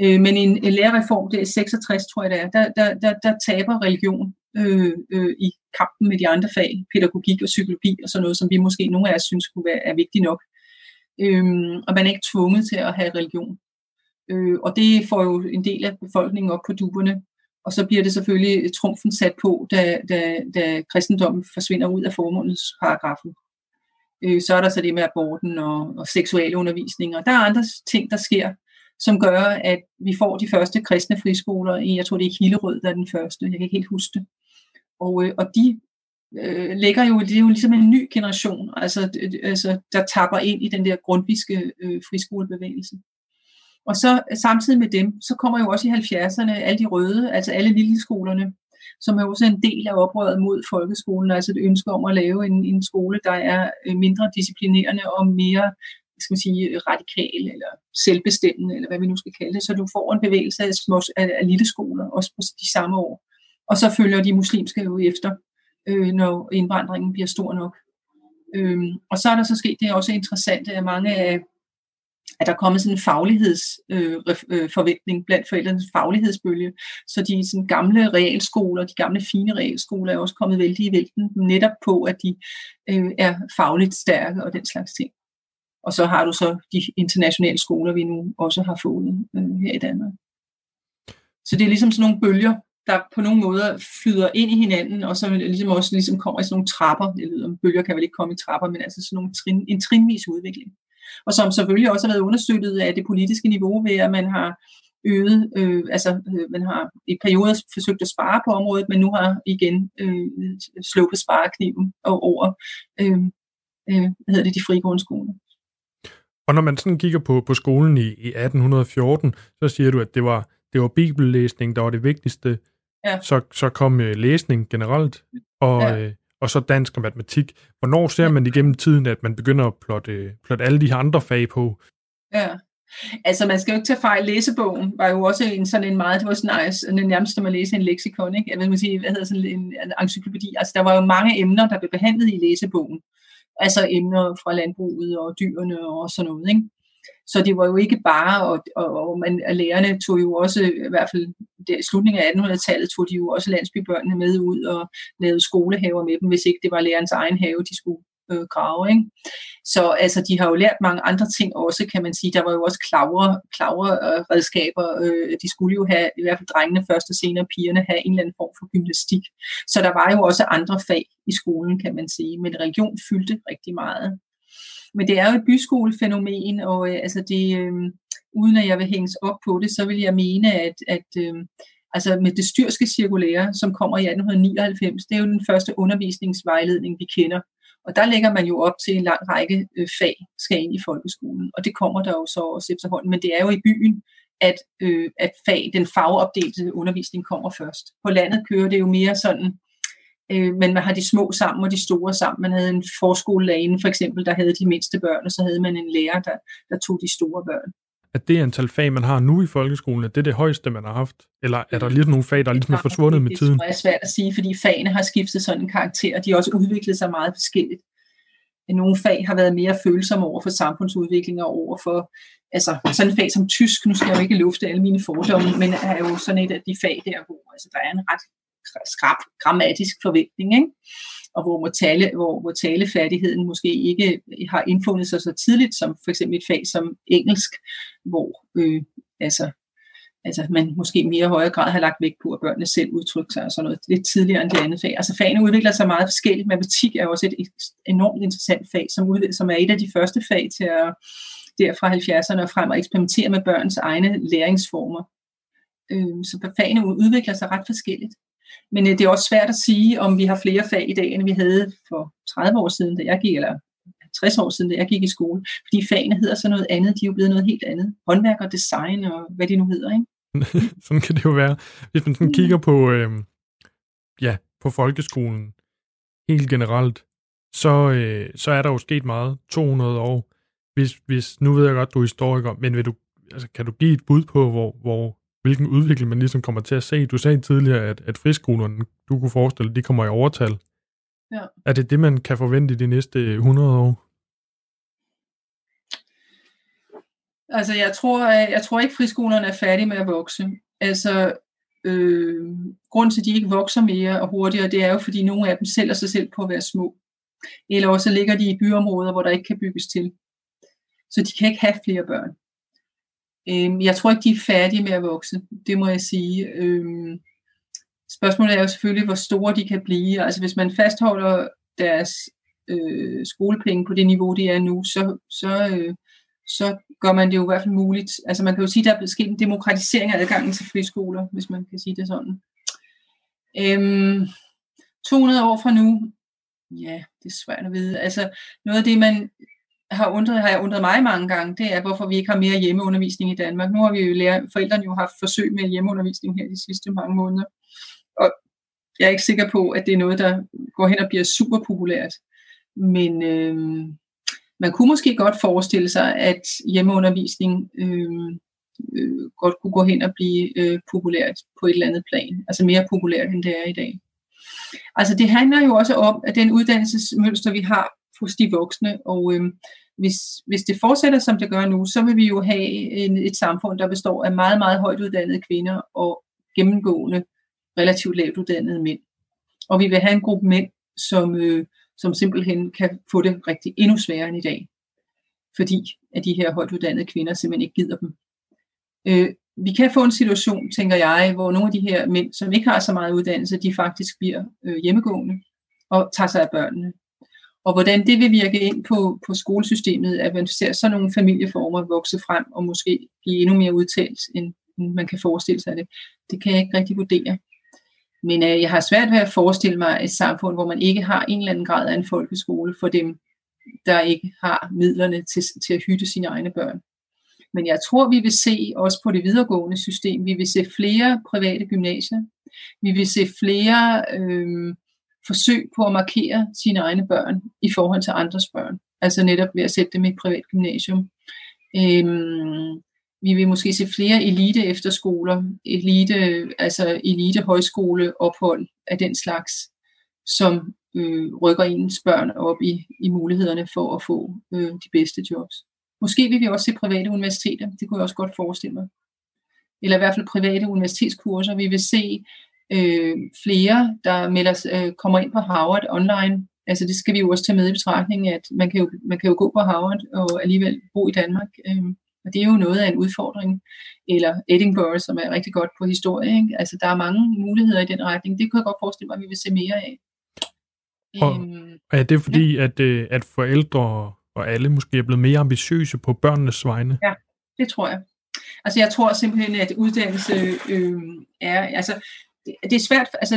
Øh, men en, en lærerreform, det er 66, tror jeg det er, der, der, der, der taber religion øh, øh, i kampen med de andre fag, pædagogik og psykologi og sådan noget, som vi måske nogle af os synes kunne være, er vigtigt nok. Øh, og man er ikke tvunget til at have religion. Øh, og det får jo en del af befolkningen op på duberne. Og så bliver det selvfølgelig trumfen sat på, da, da, da kristendommen forsvinder ud af formålsparagrafen. Øh, så er der så det med aborten og, og seksualundervisning, og der er andre ting, der sker, som gør, at vi får de første kristne friskoler i, jeg tror det er Hillerød, der er den første, jeg kan ikke helt huske det. Og, øh, og de øh, lægger jo, det er jo ligesom en ny generation, altså, altså der tapper ind i den der grundviske øh, friskolebevægelse. Og så samtidig med dem, så kommer jo også i 70'erne alle de røde, altså alle lille skolerne, som er også en del af oprøret mod folkeskolen, altså det ønske om at lave en, en skole, der er øh, mindre disciplinerende og mere skal man sige, radikal eller selvbestemmende, eller hvad vi nu skal kalde det, så du får en bevægelse af, små, af, af lille skoler, også på de samme år. Og så følger de muslimske jo efter, øh, når indvandringen bliver stor nok. Øhm, og så er der så sket, det er også interessant, at mange af at der er kommet sådan en faglighedsforventning øh, øh, blandt forældrenes faglighedsbølge. Så de sådan gamle realskoler, de gamle fine realskoler er også kommet vældig i vælten, netop på, at de øh, er fagligt stærke og den slags ting. Og så har du så de internationale skoler, vi nu også har fået øh, her i Danmark. Så det er ligesom sådan nogle bølger, der på nogle måder flyder ind i hinanden, og så ligesom også ligesom kommer i sådan nogle trapper. Det lyder, bølger kan vel ikke komme i trapper, men altså sådan nogle trin, en trinvis udvikling. Og som selvfølgelig også har været understøttet af det politiske niveau ved, at man har øget, øh, altså øh, man har i perioder forsøgt at spare på området, men nu har igen øh, sluppet sparekniven over øh, øh, hvad hedder det, de frie grundskoler. Og når man sådan kigger på, på skolen i, i 1814, så siger du, at det var, det var bibellæsning, der var det vigtigste. Ja. Så, så kom øh, læsning generelt, og, ja. øh, og så dansk og matematik. Hvornår ser man igennem tiden, at man begynder at plotte, plotte alle de her andre fag på? Ja, Altså, man skal jo ikke tage fejl. Læsebogen var jo også en sådan en meget, det var sådan en, nærmest som at læse en leksikon, ikke? Jeg vil sige, hvad hedder sådan en, en encyklopædi. Altså, der var jo mange emner, der blev behandlet i læsebogen altså emner fra landbruget og dyrene og sådan noget. Ikke? Så det var jo ikke bare, og, og, og man, lærerne tog jo også, i hvert fald der, i slutningen af 1800-tallet, tog de jo også landsbybørnene med ud og lavede skolehaver med dem, hvis ikke det var lærernes egen have, de skulle øh, grave. Ikke? Så altså, de har jo lært mange andre ting også, kan man sige. Der var jo også klavre, klavre redskaber. Øh, de skulle jo have, i hvert fald drengene først og senere pigerne, have en eller anden form for gymnastik. Så der var jo også andre fag i skolen, kan man sige. Men religion fyldte rigtig meget. Men det er jo et byskolefænomen, og øh, altså det, øh, uden at jeg vil hænges op på det, så vil jeg mene, at, at øh, Altså med det styrske cirkulære, som kommer i 1899, det er jo den første undervisningsvejledning, vi kender. Og der lægger man jo op til en lang række øh, fag skal ind i folkeskolen, og det kommer der jo så også efterhånden. Men det er jo i byen, at, øh, at fag, den fagopdelte undervisning kommer først. På landet kører det jo mere sådan, øh, men man har de små sammen og de store sammen. Man havde en forskolelærerinde for eksempel, der havde de mindste børn, og så havde man en lærer, der, der tog de store børn. At det antal fag, man har nu i folkeskolen, det er det højeste, man har haft? Eller er der lidt nogle fag, der ligesom er forsvundet med tiden? Det er svært at sige, fordi fagene har skiftet sådan en karakter, og de har også udviklet sig meget forskelligt. Nogle fag har været mere følsomme over for samfundsudvikling og over for altså sådan et fag som tysk, nu skal jeg jo ikke lufte alle mine fordomme, men er jo sådan et af de fag der, hvor altså, der er en ret skrab grammatisk forventning, ikke? og hvor, må tale, hvor, hvor talefærdigheden måske ikke øh, har indfundet sig så tidligt, som for eksempel et fag som engelsk, hvor øh, altså, altså man måske i mere højere grad har lagt vægt på, at børnene selv udtrykker sig og sådan noget lidt tidligere end de andre fag. Altså fagene udvikler sig meget forskelligt. Matematik er også et enormt interessant fag, som, udvikler, som er et af de første fag til at der fra 70'erne og frem og eksperimentere med børns egne læringsformer. Øh, så fagene udvikler sig ret forskelligt. Men øh, det er også svært at sige, om vi har flere fag i dag, end vi havde for 30 år siden, da jeg gik, eller 60 år siden, da jeg gik i skole. Fordi fagene hedder så noget andet, de er jo blevet noget helt andet. Håndværk og design og hvad de nu hedder, ikke? sådan kan det jo være. Hvis man sådan mm. kigger på, øh, ja, på folkeskolen helt generelt, så, øh, så er der jo sket meget 200 år. Hvis, hvis, nu ved jeg godt, du er historiker, men vil du, altså, kan du give et bud på, hvor, hvor hvilken udvikling man ligesom kommer til at se. Du sagde tidligere, at, at friskolerne, du kunne forestille, de kommer i overtal. Ja. Er det det, man kan forvente i de næste 100 år? Altså, jeg tror, jeg tror ikke, friskolerne er færdige med at vokse. Altså, øh, grund til, at de ikke vokser mere og hurtigere, det er jo, fordi nogle af dem sælger sig selv på at være små. Eller også ligger de i byområder, hvor der ikke kan bygges til. Så de kan ikke have flere børn. Øh, jeg tror ikke, de er færdige med at vokse, det må jeg sige. Øhm, spørgsmålet er jo selvfølgelig, hvor store de kan blive. Altså hvis man fastholder deres øh, skolepenge på det niveau, de er nu, så, så, øh, så gør man det jo i hvert fald muligt. Altså man kan jo sige, at der er sket en demokratisering af adgangen til friskoler, hvis man kan sige det sådan. Øhm, 200 år fra nu, ja, det er svært at vide. Altså noget af det, man har, undret, har jeg undret mig mange gange, det er, hvorfor vi ikke har mere hjemmeundervisning i Danmark. Nu har vi jo lært, forældrene jo haft forsøg med hjemmeundervisning her de sidste mange måneder. Og jeg er ikke sikker på, at det er noget, der går hen og bliver super populært. Men øh, man kunne måske godt forestille sig, at hjemmeundervisning øh, øh, godt kunne gå hen og blive øh, populært på et eller andet plan. Altså mere populært, end det er i dag. Altså det handler jo også om, at den uddannelsesmønster, vi har hos de voksne, og øh, hvis, hvis det fortsætter, som det gør nu, så vil vi jo have en, et samfund, der består af meget, meget højt uddannede kvinder og gennemgående relativt lavt uddannede mænd. Og vi vil have en gruppe mænd, som, øh, som simpelthen kan få det rigtig endnu sværere end i dag. Fordi at de her højt uddannede kvinder simpelthen ikke gider dem. Øh, vi kan få en situation, tænker jeg, hvor nogle af de her mænd, som ikke har så meget uddannelse, de faktisk bliver øh, hjemmegående og tager sig af børnene og hvordan det vil virke ind på, på skolesystemet, at man ser sådan nogle familieformer vokse frem og måske blive endnu mere udtalt, end, man kan forestille sig det. Det kan jeg ikke rigtig vurdere. Men øh, jeg har svært ved at forestille mig et samfund, hvor man ikke har en eller anden grad af en folkeskole for dem, der ikke har midlerne til, til at hytte sine egne børn. Men jeg tror, vi vil se, også på det videregående system, vi vil se flere private gymnasier. Vi vil se flere øh, forsøg på at markere sine egne børn i forhold til andres børn. Altså netop ved at sætte dem i et privat gymnasium. Øhm, vi vil måske se flere elite efterskoler, elite, altså elite højskoleophold af den slags, som øh, rykker ens børn op i, i mulighederne for at få øh, de bedste jobs. Måske vil vi også se private universiteter, det kunne jeg også godt forestille mig. Eller i hvert fald private universitetskurser. Vi vil se øh, flere, der melder, øh, kommer ind på Harvard online. Altså det skal vi jo også tage med i betragtning, at man kan jo, man kan jo gå på Harvard og alligevel bo i Danmark. Øh, og det er jo noget af en udfordring. Eller Edinburgh, som er rigtig godt på historie. Ikke? Altså der er mange muligheder i den retning. Det kunne jeg godt forestille mig, at vi vil se mere af. Og øhm, er det fordi, ja. at, øh, at forældre og alle måske er blevet mere ambitiøse på børnenes vegne? Ja, det tror jeg. Altså jeg tror simpelthen, at uddannelse øh, er, altså det er svært, altså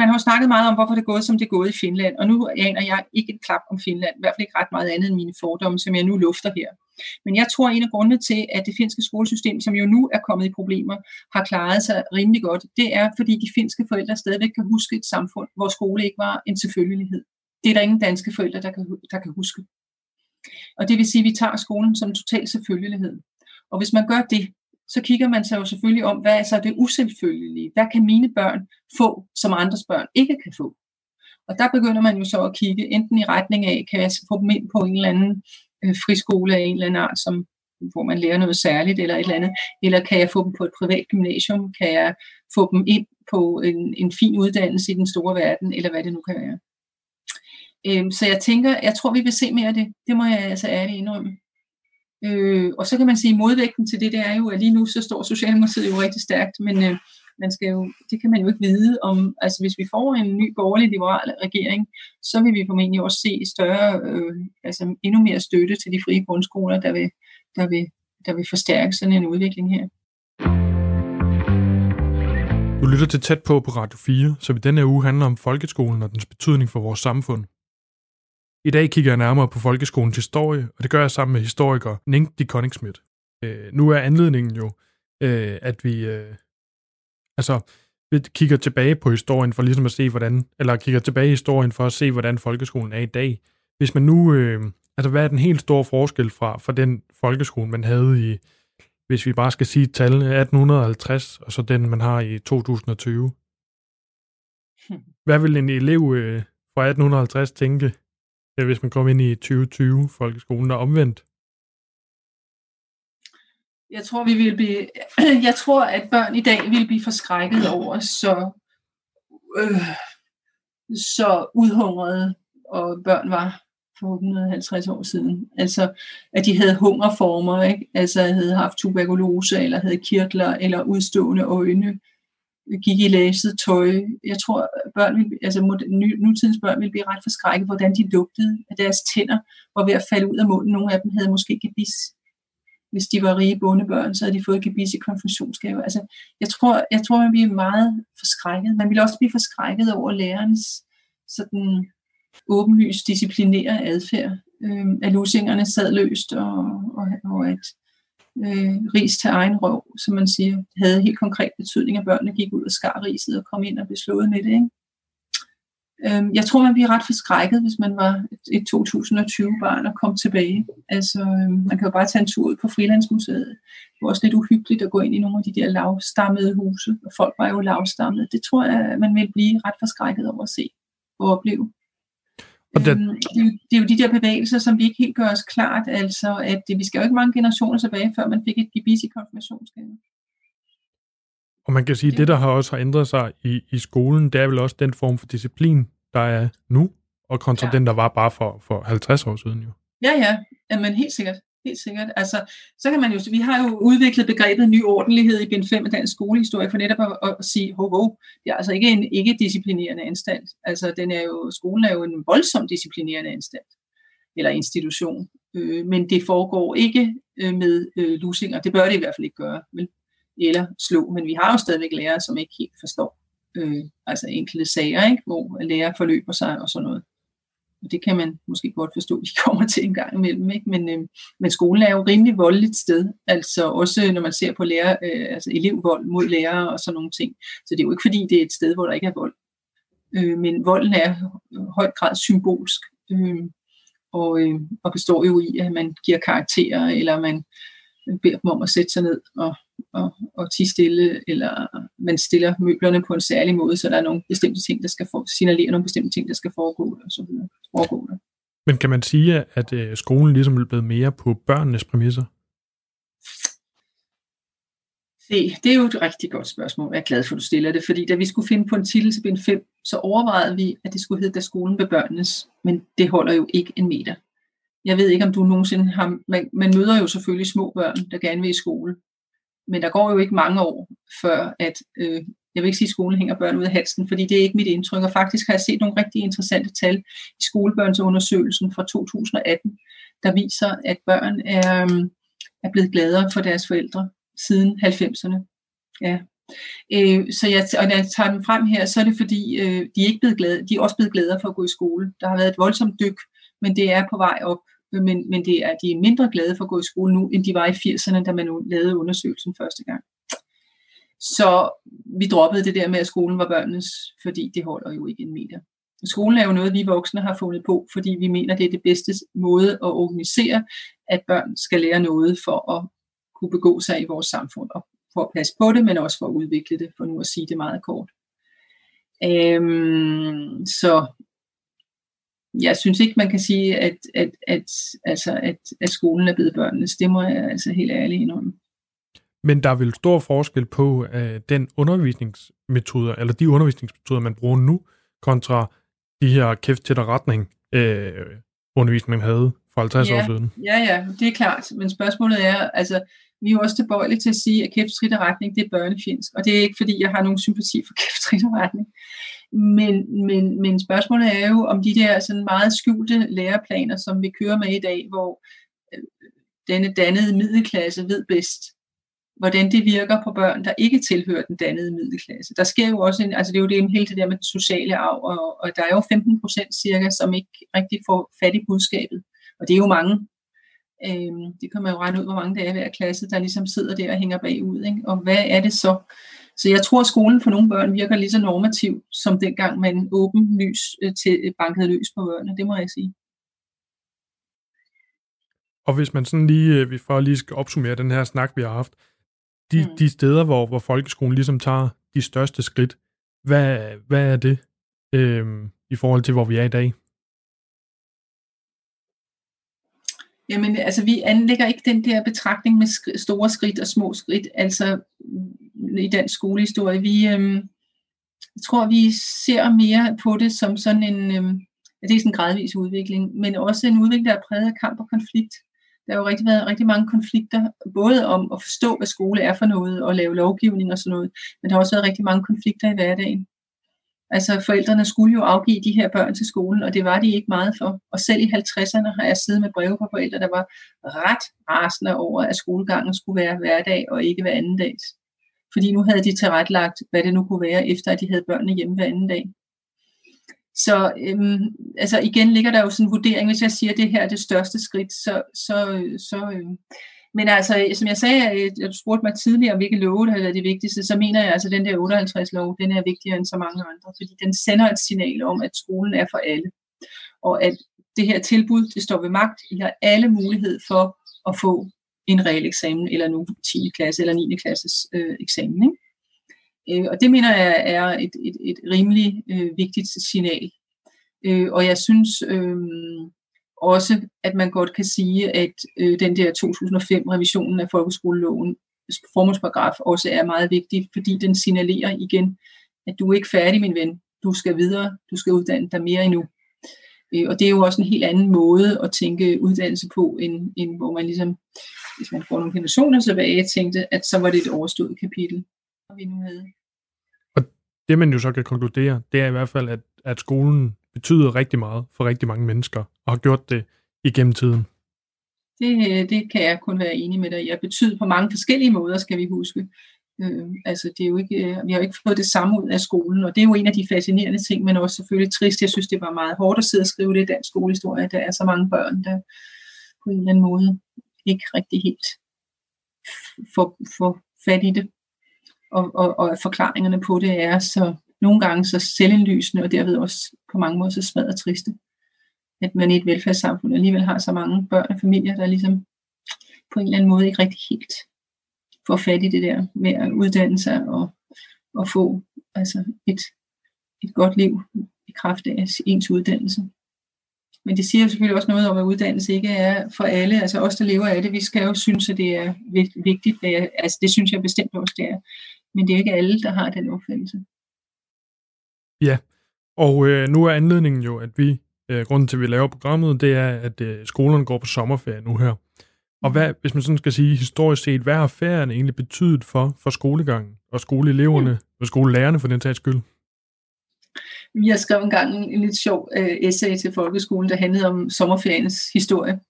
man har jo snakket meget om, hvorfor det er gået, som det er gået i Finland, og nu aner jeg ikke et klap om Finland, i hvert fald ikke ret meget andet end mine fordomme, som jeg nu lufter her. Men jeg tror, at en af grundene til, at det finske skolesystem, som jo nu er kommet i problemer, har klaret sig rimelig godt, det er, fordi de finske forældre stadigvæk kan huske et samfund, hvor skole ikke var en selvfølgelighed. Det er der ingen danske forældre, der kan, der kan huske. Og det vil sige, at vi tager skolen som total selvfølgelighed. Og hvis man gør det, så kigger man sig jo selvfølgelig om, hvad er så det uselvfølgelige? Hvad kan mine børn få, som andres børn ikke kan få? Og der begynder man jo så at kigge enten i retning af, kan jeg få dem ind på en eller anden øh, friskole af en eller anden art, som, hvor man lærer noget særligt eller et eller andet, eller kan jeg få dem på et privat gymnasium, kan jeg få dem ind på en, en fin uddannelse i den store verden, eller hvad det nu kan være. Øhm, så jeg tænker, jeg tror, vi vil se mere af det. Det må jeg altså ærligt indrømme. Øh, og så kan man sige, at modvægten til det, det er jo, at lige nu så står Socialdemokratiet jo rigtig stærkt, men øh, man skal jo, det kan man jo ikke vide om, altså hvis vi får en ny borgerlig liberal regering, så vil vi formentlig også se større, øh, altså endnu mere støtte til de frie grundskoler, der vil, der vil, der vil forstærke sådan en udvikling her. Du lytter til tæt på på Radio 4, som i denne uge handler om folkeskolen og dens betydning for vores samfund. I dag kigger jeg nærmere på folkeskolens historie, og det gør jeg sammen med historiker Nink de Koningsmidt. Øh, nu er anledningen jo, øh, at vi øh, altså, vi kigger tilbage på historien for ligesom at se, hvordan, eller kigger tilbage i historien for at se, hvordan folkeskolen er i dag. Hvis man nu, øh, altså hvad er den helt store forskel fra, fra den folkeskole, man havde i, hvis vi bare skal sige tal, 1850, og så den, man har i 2020? Hvad vil en elev øh, fra 1850 tænke, hvis man kommer ind i 2020 folkeskolen, og omvendt? Jeg tror, vi vil blive, jeg tror, at børn i dag vil blive forskrækket over så, øh, så udhungrede, og børn var for 150 år siden. Altså, at de havde hungerformer, ikke? altså havde haft tuberkulose, eller havde kirtler, eller udstående øjne, gik i læset tøj. Jeg tror, børn vil, altså nutidens børn vil blive ret forskrækket, hvordan de lugtede, at deres tænder var ved at falde ud af munden. Nogle af dem havde måske gebis. Hvis de var rige bondebørn, så havde de fået gebis i konfirmationsgave. Altså, jeg tror, jeg tror, man bliver meget forskrækket. Man ville også blive forskrækket over lærernes sådan åbenlyst disciplinære adfærd. Øh, at lusingerne sad løst, og, og, og at øh, ris til egen røv, som man siger, havde helt konkret betydning, at børnene gik ud og skar riset og kom ind og blev slået med det. Ikke? Øhm, jeg tror, man bliver ret forskrækket, hvis man var et 2020-barn og kom tilbage. Altså, øh, man kan jo bare tage en tur ud på Frilandsmuseet. Det var også lidt uhyggeligt at gå ind i nogle af de der lavstammede huse, og folk var jo lavstammede. Det tror jeg, man vil blive ret forskrækket over at se og opleve. Og det... Øhm, det, er jo, det er jo de der bevægelser, som vi ikke helt gør os klart, altså at det, vi skal jo ikke mange generationer tilbage, før man fik et gebis i konfirmationsgave. Og man kan sige, at det, der har også har ændret sig i, i skolen, det er vel også den form for disciplin, der er nu, og kontra ja. den, der var bare for, for 50 år siden jo. Ja, ja, men helt sikkert helt sikkert. Altså, så kan man jo, vi har jo udviklet begrebet ny ordenlighed i bind 5 af dansk skolehistorie for netop at, at sige, ho, ho, det er altså ikke en ikke-disciplinerende anstalt. Altså, den er jo, skolen er jo en voldsom disciplinerende anstalt, eller institution. Øh, men det foregår ikke øh, med øh, lusinger. Det bør det i hvert fald ikke gøre, vel? eller slå. Men vi har jo stadigvæk lærere, som ikke helt forstår øh, altså enkelte sager, ikke? hvor lærer forløber sig og sådan noget. Og det kan man måske godt forstå, at de kommer til en gang imellem. Ikke? Men, øh, men skolen er jo rimelig voldeligt sted. Altså også når man ser på lærer, øh, altså elevvold mod lærere og sådan nogle ting. Så det er jo ikke fordi, det er et sted, hvor der ikke er vold. Øh, men volden er i høj grad symbolsk. Øh, og, øh, og består jo i, at man giver karakterer, eller man beder dem om at sætte sig ned og, og, og tige stille, eller man stiller møblerne på en særlig måde, så der er nogle bestemte ting, der skal for, signalere nogle bestemte ting, der skal foregå, og så videre. Foregå der. Men kan man sige, at øh, skolen ligesom er blevet mere på børnenes præmisser? Se, det er jo et rigtig godt spørgsmål. Jeg er glad for, at du stiller det, fordi da vi skulle finde på en titel til bind 5, så overvejede vi, at det skulle hedde, da skolen ved børnenes, men det holder jo ikke en meter. Jeg ved ikke, om du nogensinde har... Man, man møder jo selvfølgelig små børn, der gerne vil i skole. Men der går jo ikke mange år, før at... Øh, jeg vil ikke sige, at skolen hænger børn ud af halsen, fordi det er ikke mit indtryk. Og faktisk har jeg set nogle rigtig interessante tal i skolebørnsundersøgelsen fra 2018, der viser, at børn er, øhm, er blevet gladere for deres forældre. siden 90'erne. Ja. Øh, så jeg, og når jeg tager dem frem her, så er det fordi, øh, de, er ikke blevet glade, de er også blevet gladere for at gå i skole. Der har været et voldsomt dyk, men det er på vej op. Men, men det er, de er mindre glade for at gå i skole nu, end de var i 80'erne, da man lavede undersøgelsen første gang. Så vi droppede det der med, at skolen var børnenes, fordi det holder jo ikke en meter. Skolen er jo noget, vi voksne har fundet på, fordi vi mener, det er det bedste måde at organisere, at børn skal lære noget for at kunne begå sig i vores samfund, og for at passe på det, men også for at udvikle det, for nu at sige det meget kort. Øhm, så jeg synes ikke, man kan sige, at, at, at, altså, at, at skolen er blevet børnenes. Det må jeg altså helt ærligt indrømme. Men der er vel stor forskel på uh, den undervisningsmetoder, eller de undervisningsmetoder, man bruger nu, kontra de her kæft til retning uh, undervisning, man havde for 50 ja, år siden. Ja, ja, det er klart. Men spørgsmålet er, altså, vi er også tilbøjelige til at sige, at kæft retning, det er børnefjendsk. Og det er ikke, fordi jeg har nogen sympati for kæft retning. Men, men, men spørgsmålet er jo, om de der sådan meget skjulte læreplaner, som vi kører med i dag, hvor øh, denne dannede middelklasse ved bedst, hvordan det virker på børn, der ikke tilhører den dannede middelklasse. Der sker jo også en, altså det er jo det hele det der med den sociale arv, og, og der er jo 15 procent cirka, som ikke rigtig får fat i budskabet. Og det er jo mange. Øhm, det kan man jo regne ud, hvor mange det er i hver klasse, der ligesom sidder der og hænger bagud. Ikke? Og hvad er det så? Så jeg tror, at skolen for nogle børn virker lige så normativ, som dengang man åben lys øh, til bankede løs på børnene. Det må jeg sige. Og hvis man sådan lige, øh, vi får lige skal opsummere den her snak, vi har haft, de, mm. de steder, hvor, hvor folkeskolen ligesom tager de største skridt, hvad, hvad er det øhm, i forhold til, hvor vi er i dag? Jamen, altså, vi anlægger ikke den der betragtning med sk- store skridt og små skridt, altså i dansk skolehistorie. Vi, øhm, jeg tror, vi ser mere på det som sådan en, øhm, det er sådan en gradvis udvikling, men også en udvikling, der er præget af kamp og konflikt. Der har jo rigtig været rigtig mange konflikter, både om at forstå, hvad skole er for noget, og lave lovgivning og sådan noget, men der har også været rigtig mange konflikter i hverdagen. Altså forældrene skulle jo afgive de her børn til skolen, og det var de ikke meget for. Og selv i 50'erne har jeg siddet med breve fra forældre, der var ret rasende over, at skolegangen skulle være hverdag og ikke hver anden dags. Fordi nu havde de tilrettelagt, hvad det nu kunne være, efter at de havde børnene hjemme hver anden dag. Så øhm, altså igen ligger der jo sådan en vurdering, hvis jeg siger, at det her er det største skridt, så, så, øh, så øhm, men altså, som jeg sagde, øh, at du spurgte mig tidligere, hvilke love der er det vigtigste, så mener jeg altså, at den der 58-lov, den er vigtigere end så mange andre, fordi den sender et signal om, at skolen er for alle. Og at det her tilbud, det står ved magt. I har alle mulighed for at få en reel eksamen, eller nu 10. klasse eller 9. klasses øh, eksamen. Ikke? Øh, og det mener jeg er et, et, et rimelig øh, vigtigt signal. Øh, og jeg synes, øh, også, at man godt kan sige, at øh, den der 2005-revisionen af folkeskoleloven formålsparagraf også er meget vigtig, fordi den signalerer igen, at du er ikke færdig, min ven. Du skal videre, du skal uddanne dig mere endnu. Øh, og det er jo også en helt anden måde at tænke uddannelse på, end, end hvor man ligesom, hvis man får nogle generationer tilbage, tænkte, at så var det et overstået kapitel, vi nu havde. Og det man jo så kan konkludere, det er i hvert fald, at, at skolen betyder rigtig meget for rigtig mange mennesker, og har gjort det igennem tiden. Det, øh, det kan jeg kun være enig med dig Jeg betyder på mange forskellige måder, skal vi huske. Øh, altså, det er jo ikke, øh, vi har jo ikke fået det samme ud af skolen, og det er jo en af de fascinerende ting, men også selvfølgelig trist. Jeg synes, det var meget hårdt at sidde og skrive det i dansk skolehistorie. Der er så mange børn, der på en eller anden måde ikke rigtig helt får, får fat i det. Og, og, og forklaringerne på det er så nogle gange så selvindlysende, og derved også på mange måder så smadret triste, at man i et velfærdssamfund alligevel har så mange børn og familier, der ligesom på en eller anden måde ikke rigtig helt får fat i det der med at uddanne sig og, og få altså et, et godt liv i kraft af ens uddannelse. Men det siger jo selvfølgelig også noget om, at uddannelse ikke er for alle. Altså os, der lever af det, vi skal jo synes, at det er vigtigt. Altså det synes jeg bestemt også, det er. Men det er ikke alle, der har den opfattelse. Ja, og øh, nu er anledningen jo, at vi, øh, grunden til, at vi laver programmet, det er, at øh, skolerne går på sommerferie nu her. Og hvad, hvis man sådan skal sige historisk set, hvad har ferien egentlig betydet for, for skolegangen og skoleeleverne og skolelærerne for den tages skyld? Jeg skrev engang en lidt sjov øh, essay til folkeskolen, der handlede om sommerferiens historie.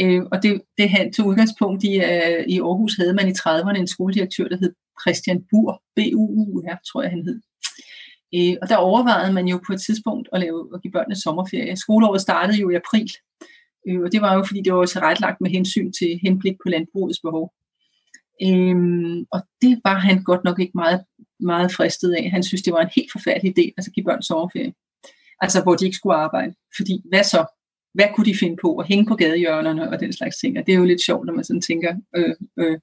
Øh, og det, det han til udgangspunkt i, uh, i Aarhus havde man i 30'erne en skoledirektør, der hed Christian Bur, b u u her, tror jeg han hed. Øh, og der overvejede man jo på et tidspunkt at, lave, at give børnene sommerferie. Skoleåret startede jo i april, øh, og det var jo fordi, det var tilrettelagt med hensyn til henblik på landbrugets behov. Øhm, og det var han godt nok ikke meget, meget fristet af. Han synes, det var en helt forfærdelig idé, altså at give børn sommerferie. Altså, hvor de ikke skulle arbejde. Fordi, hvad så? Hvad kunne de finde på? At hænge på gadehjørnerne og den slags ting. Og det er jo lidt sjovt, når man sådan tænker øh, øh,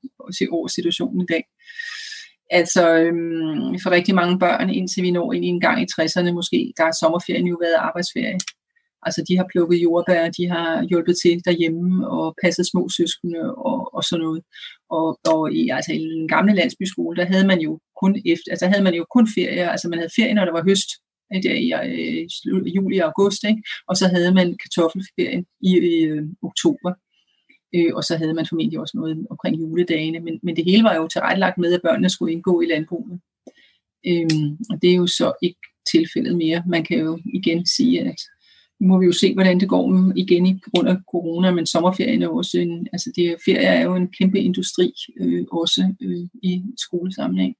over situationen i dag. Altså, øhm, for rigtig mange børn, indtil vi når ind i en gang i 60'erne måske, der er sommerferien jo været arbejdsferie. Altså de har plukket jordbær, de har hjulpet til derhjemme og passet små søskende og, og sådan noget. Og, og i, altså, i den gamle landsbyskole, der havde man jo kun efter, altså havde man jo kun ferie, altså man havde ferie, når der var høst, der i øh, juli og august, ikke? og så havde man kartoffelferien i, i øh, oktober. Øh, og så havde man formentlig også noget omkring juledagene, men, men det hele var jo tilrettelagt med, at børnene skulle indgå i landbruget. Øh, og det er jo så ikke tilfældet mere. Man kan jo igen sige, at nu må vi jo se, hvordan det går igen i grund af corona, men sommerferien er også en, altså det, ferie er jo en kæmpe industri, øh, også øh, i skolesammenhæng.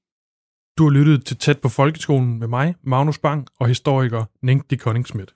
Du har lyttet til Tæt på Folkeskolen med mig, Magnus Bang, og historiker Nink de Koningsmidt.